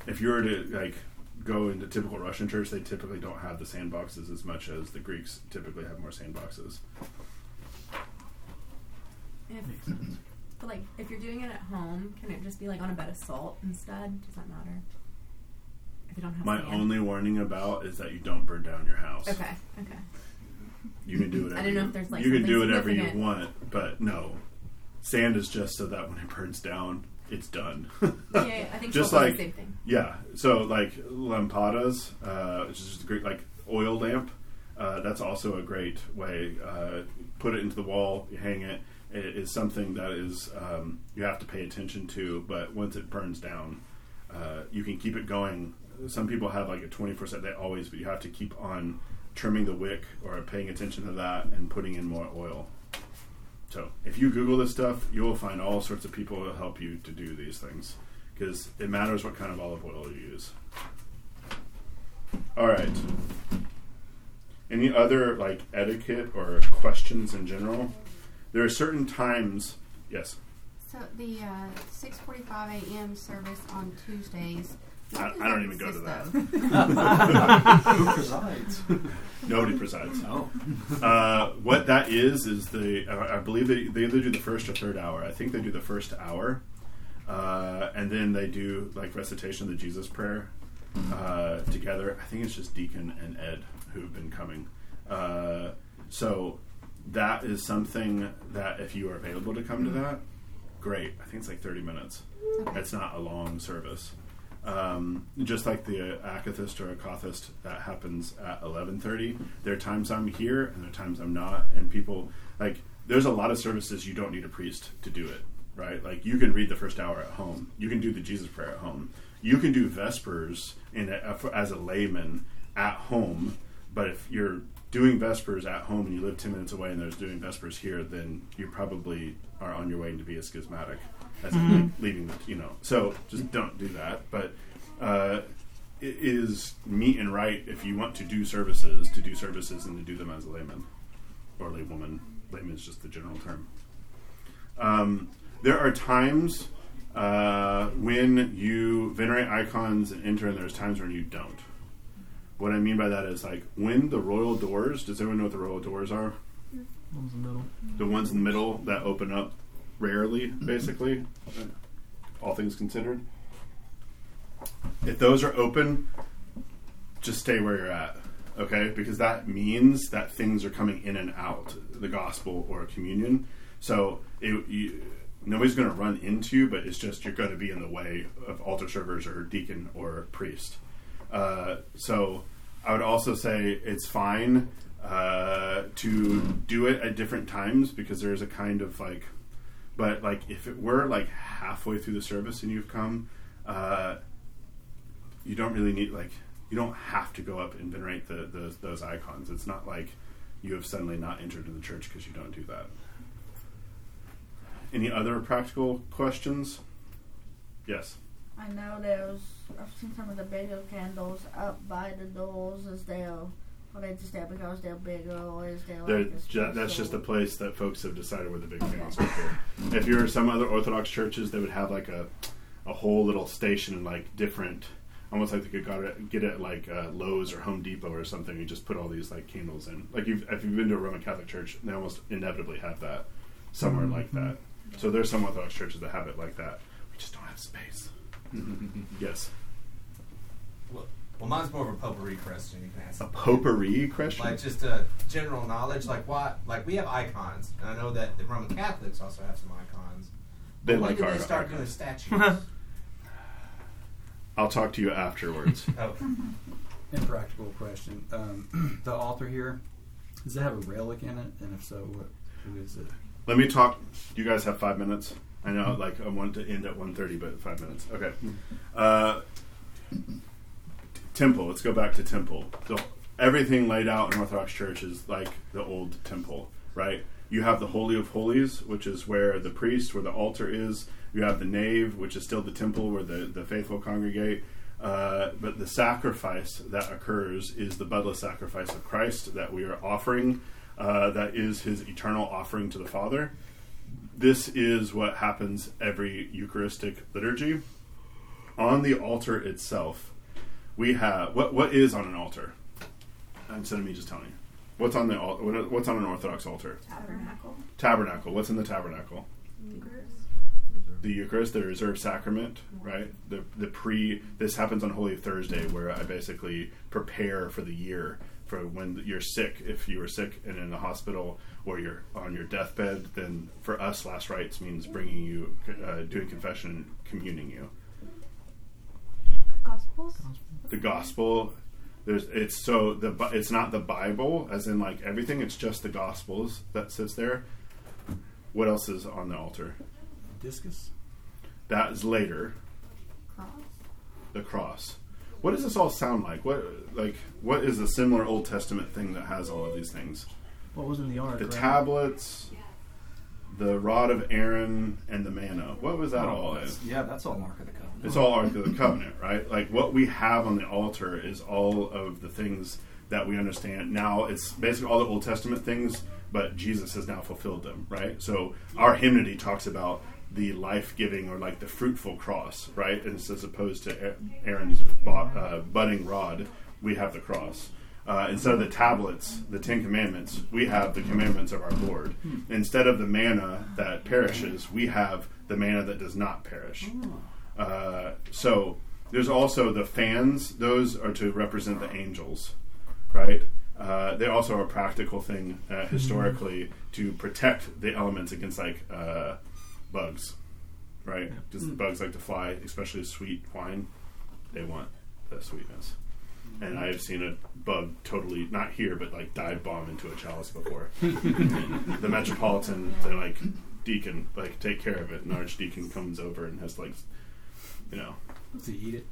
if you were to like go into typical Russian church, they typically don't have the sandboxes as much as the Greeks typically have more sandboxes. If, but like, if you're doing it at home, can it just be like on a bed of salt instead? Does that matter? If you don't have My sand? only warning about is that you don't burn down your house. Okay. Okay. You can do it. I whatever. didn't know if there's, like, you can do whatever you want, but no, sand is just so that when it burns down, it's done. Yeah, yeah, [laughs] I think just like the same thing. yeah. So like lampadas, uh, which is just a great like oil lamp. Uh, that's also a great way. Uh, put it into the wall, you hang it. It is something that is um, you have to pay attention to, but once it burns down, uh, you can keep it going. Some people have like a twenty four set. They always, but you have to keep on trimming the wick or paying attention to that and putting in more oil. So if you Google this stuff, you will find all sorts of people who help you to do these things because it matters what kind of olive oil you use. All right. Any other like etiquette or questions in general? there are certain times. Yes, So the uh, 6:45 a.m. service on Tuesdays. What I, I don't even go to that. Who presides? [laughs] Nobody presides. Oh. Uh, what that is is the uh, I believe they, they either do the first or third hour. I think they do the first hour, uh, and then they do like recitation of the Jesus prayer uh, together. I think it's just Deacon and Ed who've been coming. Uh, so that is something that if you are available to come to that, great. I think it's like thirty minutes. It's not a long service. Um, just like the akathist or akathist that happens at 11.30 there are times i'm here and there are times i'm not. And people like there's a lot of services you don't need a priest to do it right? Like you can read the first hour at home. You can do the jesus prayer at home. You can do vespers in a, as a layman at home. But if you're doing vespers at home and you live 10 minutes away and there's doing vespers here then you probably are on your way to be a schismatic as in Mhm. like leaving the you know so just don't do that. But uh, it is meet and right if you want to do services to do services and to do them as a layman or laywoman layman is just the general term. Um, there are times uh, when you venerate icons and enter and there's times when you don't. What i mean by that is like when the royal doors does everyone know what the royal doors are? One's in the middle. the ones in the middle that open up rarely, basically, all things considered. If those are open, just stay where you're at, okay? Because that means that things are coming in and out, the gospel or communion. So it, you, nobody's going to run into you, but it's just you're going to be in the way of altar servers or deacon or priest. Uh, so I would also say it's fine uh, to do it at different times because there's a kind of like, but like if it were like halfway through the service and you've come, uh, you don't really need like you don't have to go up and venerate the, those those icons. It's not like you have suddenly not entered in the church because you don't do that. Any other practical questions? Yes. I know there's I've seen some of the bigger candles up by the doors. Is there are they just there because they're bigger or is there They're like a ju- that's just a special- place that folks have decided where the big candles are. for. If you're some other Orthodox churches, they would have like a a whole little station, and like different, almost like they could got it, get it at, like uh, Lowe's or Home Depot or something. You just put all these like candles in. Like you've, if you've been to a Roman Catholic church, they almost inevitably have that somewhere like that. So there's some Orthodox churches that have it like that. We just don't have space. [laughs] yes. Well, well, mine's more of a potpourri question. You can ask A potpourri question? like just a general knowledge. Like what? Like we have icons, and I know that the Roman Catholics also have some icons. They When like did our they start doing icons. statues? [laughs] I'll talk to you afterwards. [laughs] oh. Impractical question. Um, [clears throat] the author here, does it have a relic in it? And if so, what? Who is it? Let me talk. You guys have five minutes? I know, like I want to end at 1.30, but five minutes. Okay. Uh, temple. Let's go back to temple. So everything laid out in Orthodox Church is like the old temple, right? You have the Holy of Holies, which is where the priest, where the altar is. You have the nave, which is still the temple where the, the faithful congregate. Uh, but the sacrifice that occurs is the bloodless sacrifice of Christ that we are offering. Uh, that is his eternal offering to the Father. This is what happens every Eucharistic liturgy. On the altar itself, we have what what is on an altar? Instead of me just telling you, what's on the al- what- what's on an Orthodox altar? Tabernacle. Tabernacle. What's in the tabernacle? Eucharist. The Eucharist, the reserved sacrament, right? The the pre this happens on Holy Thursday, where I basically prepare for the year for when you're sick. If you were sick and in the hospital, or you're on your deathbed, then for us, last rites means bringing you, uh, doing confession, communing you. Gospels. The gospel. There's it's so the Bi- it's not the Bible as in like everything. It's just the Gospels that sits there. What else is on the altar? Diskos. That is later. cross The cross. What does this all sound like? What like what is a similar Old Testament thing that has all of these things? What was in the ark? The right? tablets, the rod of Aaron, and the manna. What was that Oh, all in? that's- Yeah, that's all mark of the Covenant. It's all Ark of the Covenant, right? Like what we have on the altar is all of the things that we understand. Now it's basically all the Old Testament things but Jesus has now fulfilled them, right? So our hymnody talks about the life-giving or like the fruitful cross, right? And as opposed to Aaron's uh, budding rod, we have the cross. Uh, instead of the tablets, the Ten Commandments, we have the commandments of our Lord. Instead of the manna that perishes, we have the manna that does not perish. Uh, so there's also the fans; those are to represent the angels, right? Uh, they also are a practical thing uh, historically to protect the elements against like uh, bugs, right? Just bugs like to fly, especially sweet wine. They want the sweetness. And I have seen a bug totally not here, but like dive bomb into a chalice before. [laughs] the metropolitan, the like deacon, like take care of it, and the archdeacon comes over and has like, you know, Does he eat it?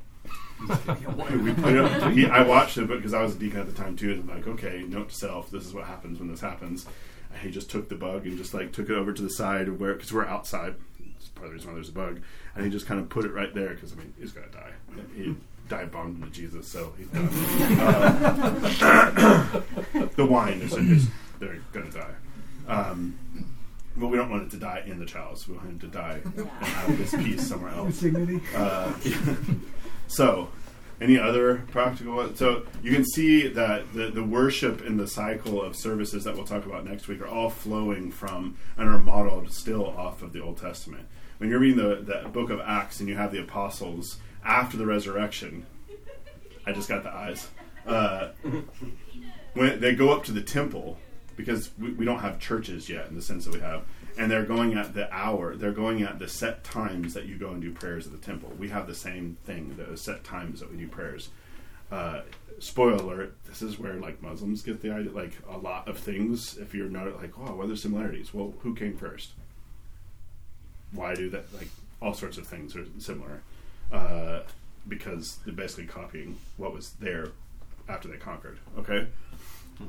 we put it up, he, [laughs] I watched it but because I was a deacon at the time too, and I'm like, okay, note to self: this is what happens when this happens. And he just took the bug and just like took it over to the side of where because we're outside. It's part of the reason why there's a bug, and he just kind of put it right there because I mean he's gonna die. He dive bombed into Jesus, so he's done. [laughs] Uh, [coughs] [coughs] the wine is, is they're gonna die. Um, but we don't want it to die in the chalice. We want him to die and have this piece somewhere [laughs] else. Dignity. Uh, [laughs] so, any other practical? So you can see that the, the worship and the cycle of services that we'll talk about next week are all flowing from and are modeled still off of the Old Testament. When you're reading the, the book of Acts and you have the apostles after the resurrection, I just got the eyes. Uh, when they go up to the temple because we, we don't have churches yet in the sense that we have and they're going at the hour they're going at the set times that you go and do prayers at the temple. We have the same thing the set times that we do prayers. Uh, spoiler alert this is where like muslims get the idea like a lot of things. If you're not like oh what are the similarities? Well who came first? Why do that like all sorts of things are similar. Uh, because they're basically copying what was there after they conquered. Okay?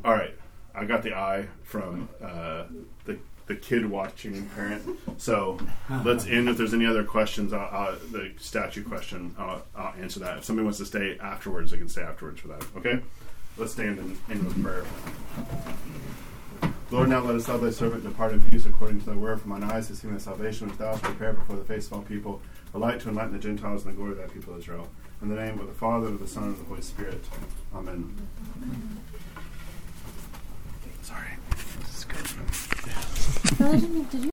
All right I got the eye from uh, the the kid watching parent. So let's end. If there's any other questions, I'll, I'll, the statue question, I'll, I'll answer that. If somebody wants to stay afterwards, they can stay afterwards for that. Okay. Let's stand and end with prayer. Lord, now let us love thy servant depart in peace according to thy word. For mine eyes have seen thy salvation, which thou hast prepared before the face of all people, a light to enlighten the Gentiles and the glory of thy people Israel. In the name of the Father, of the Son, and of the Holy Spirit. Amen. Sorry. This is good. Did you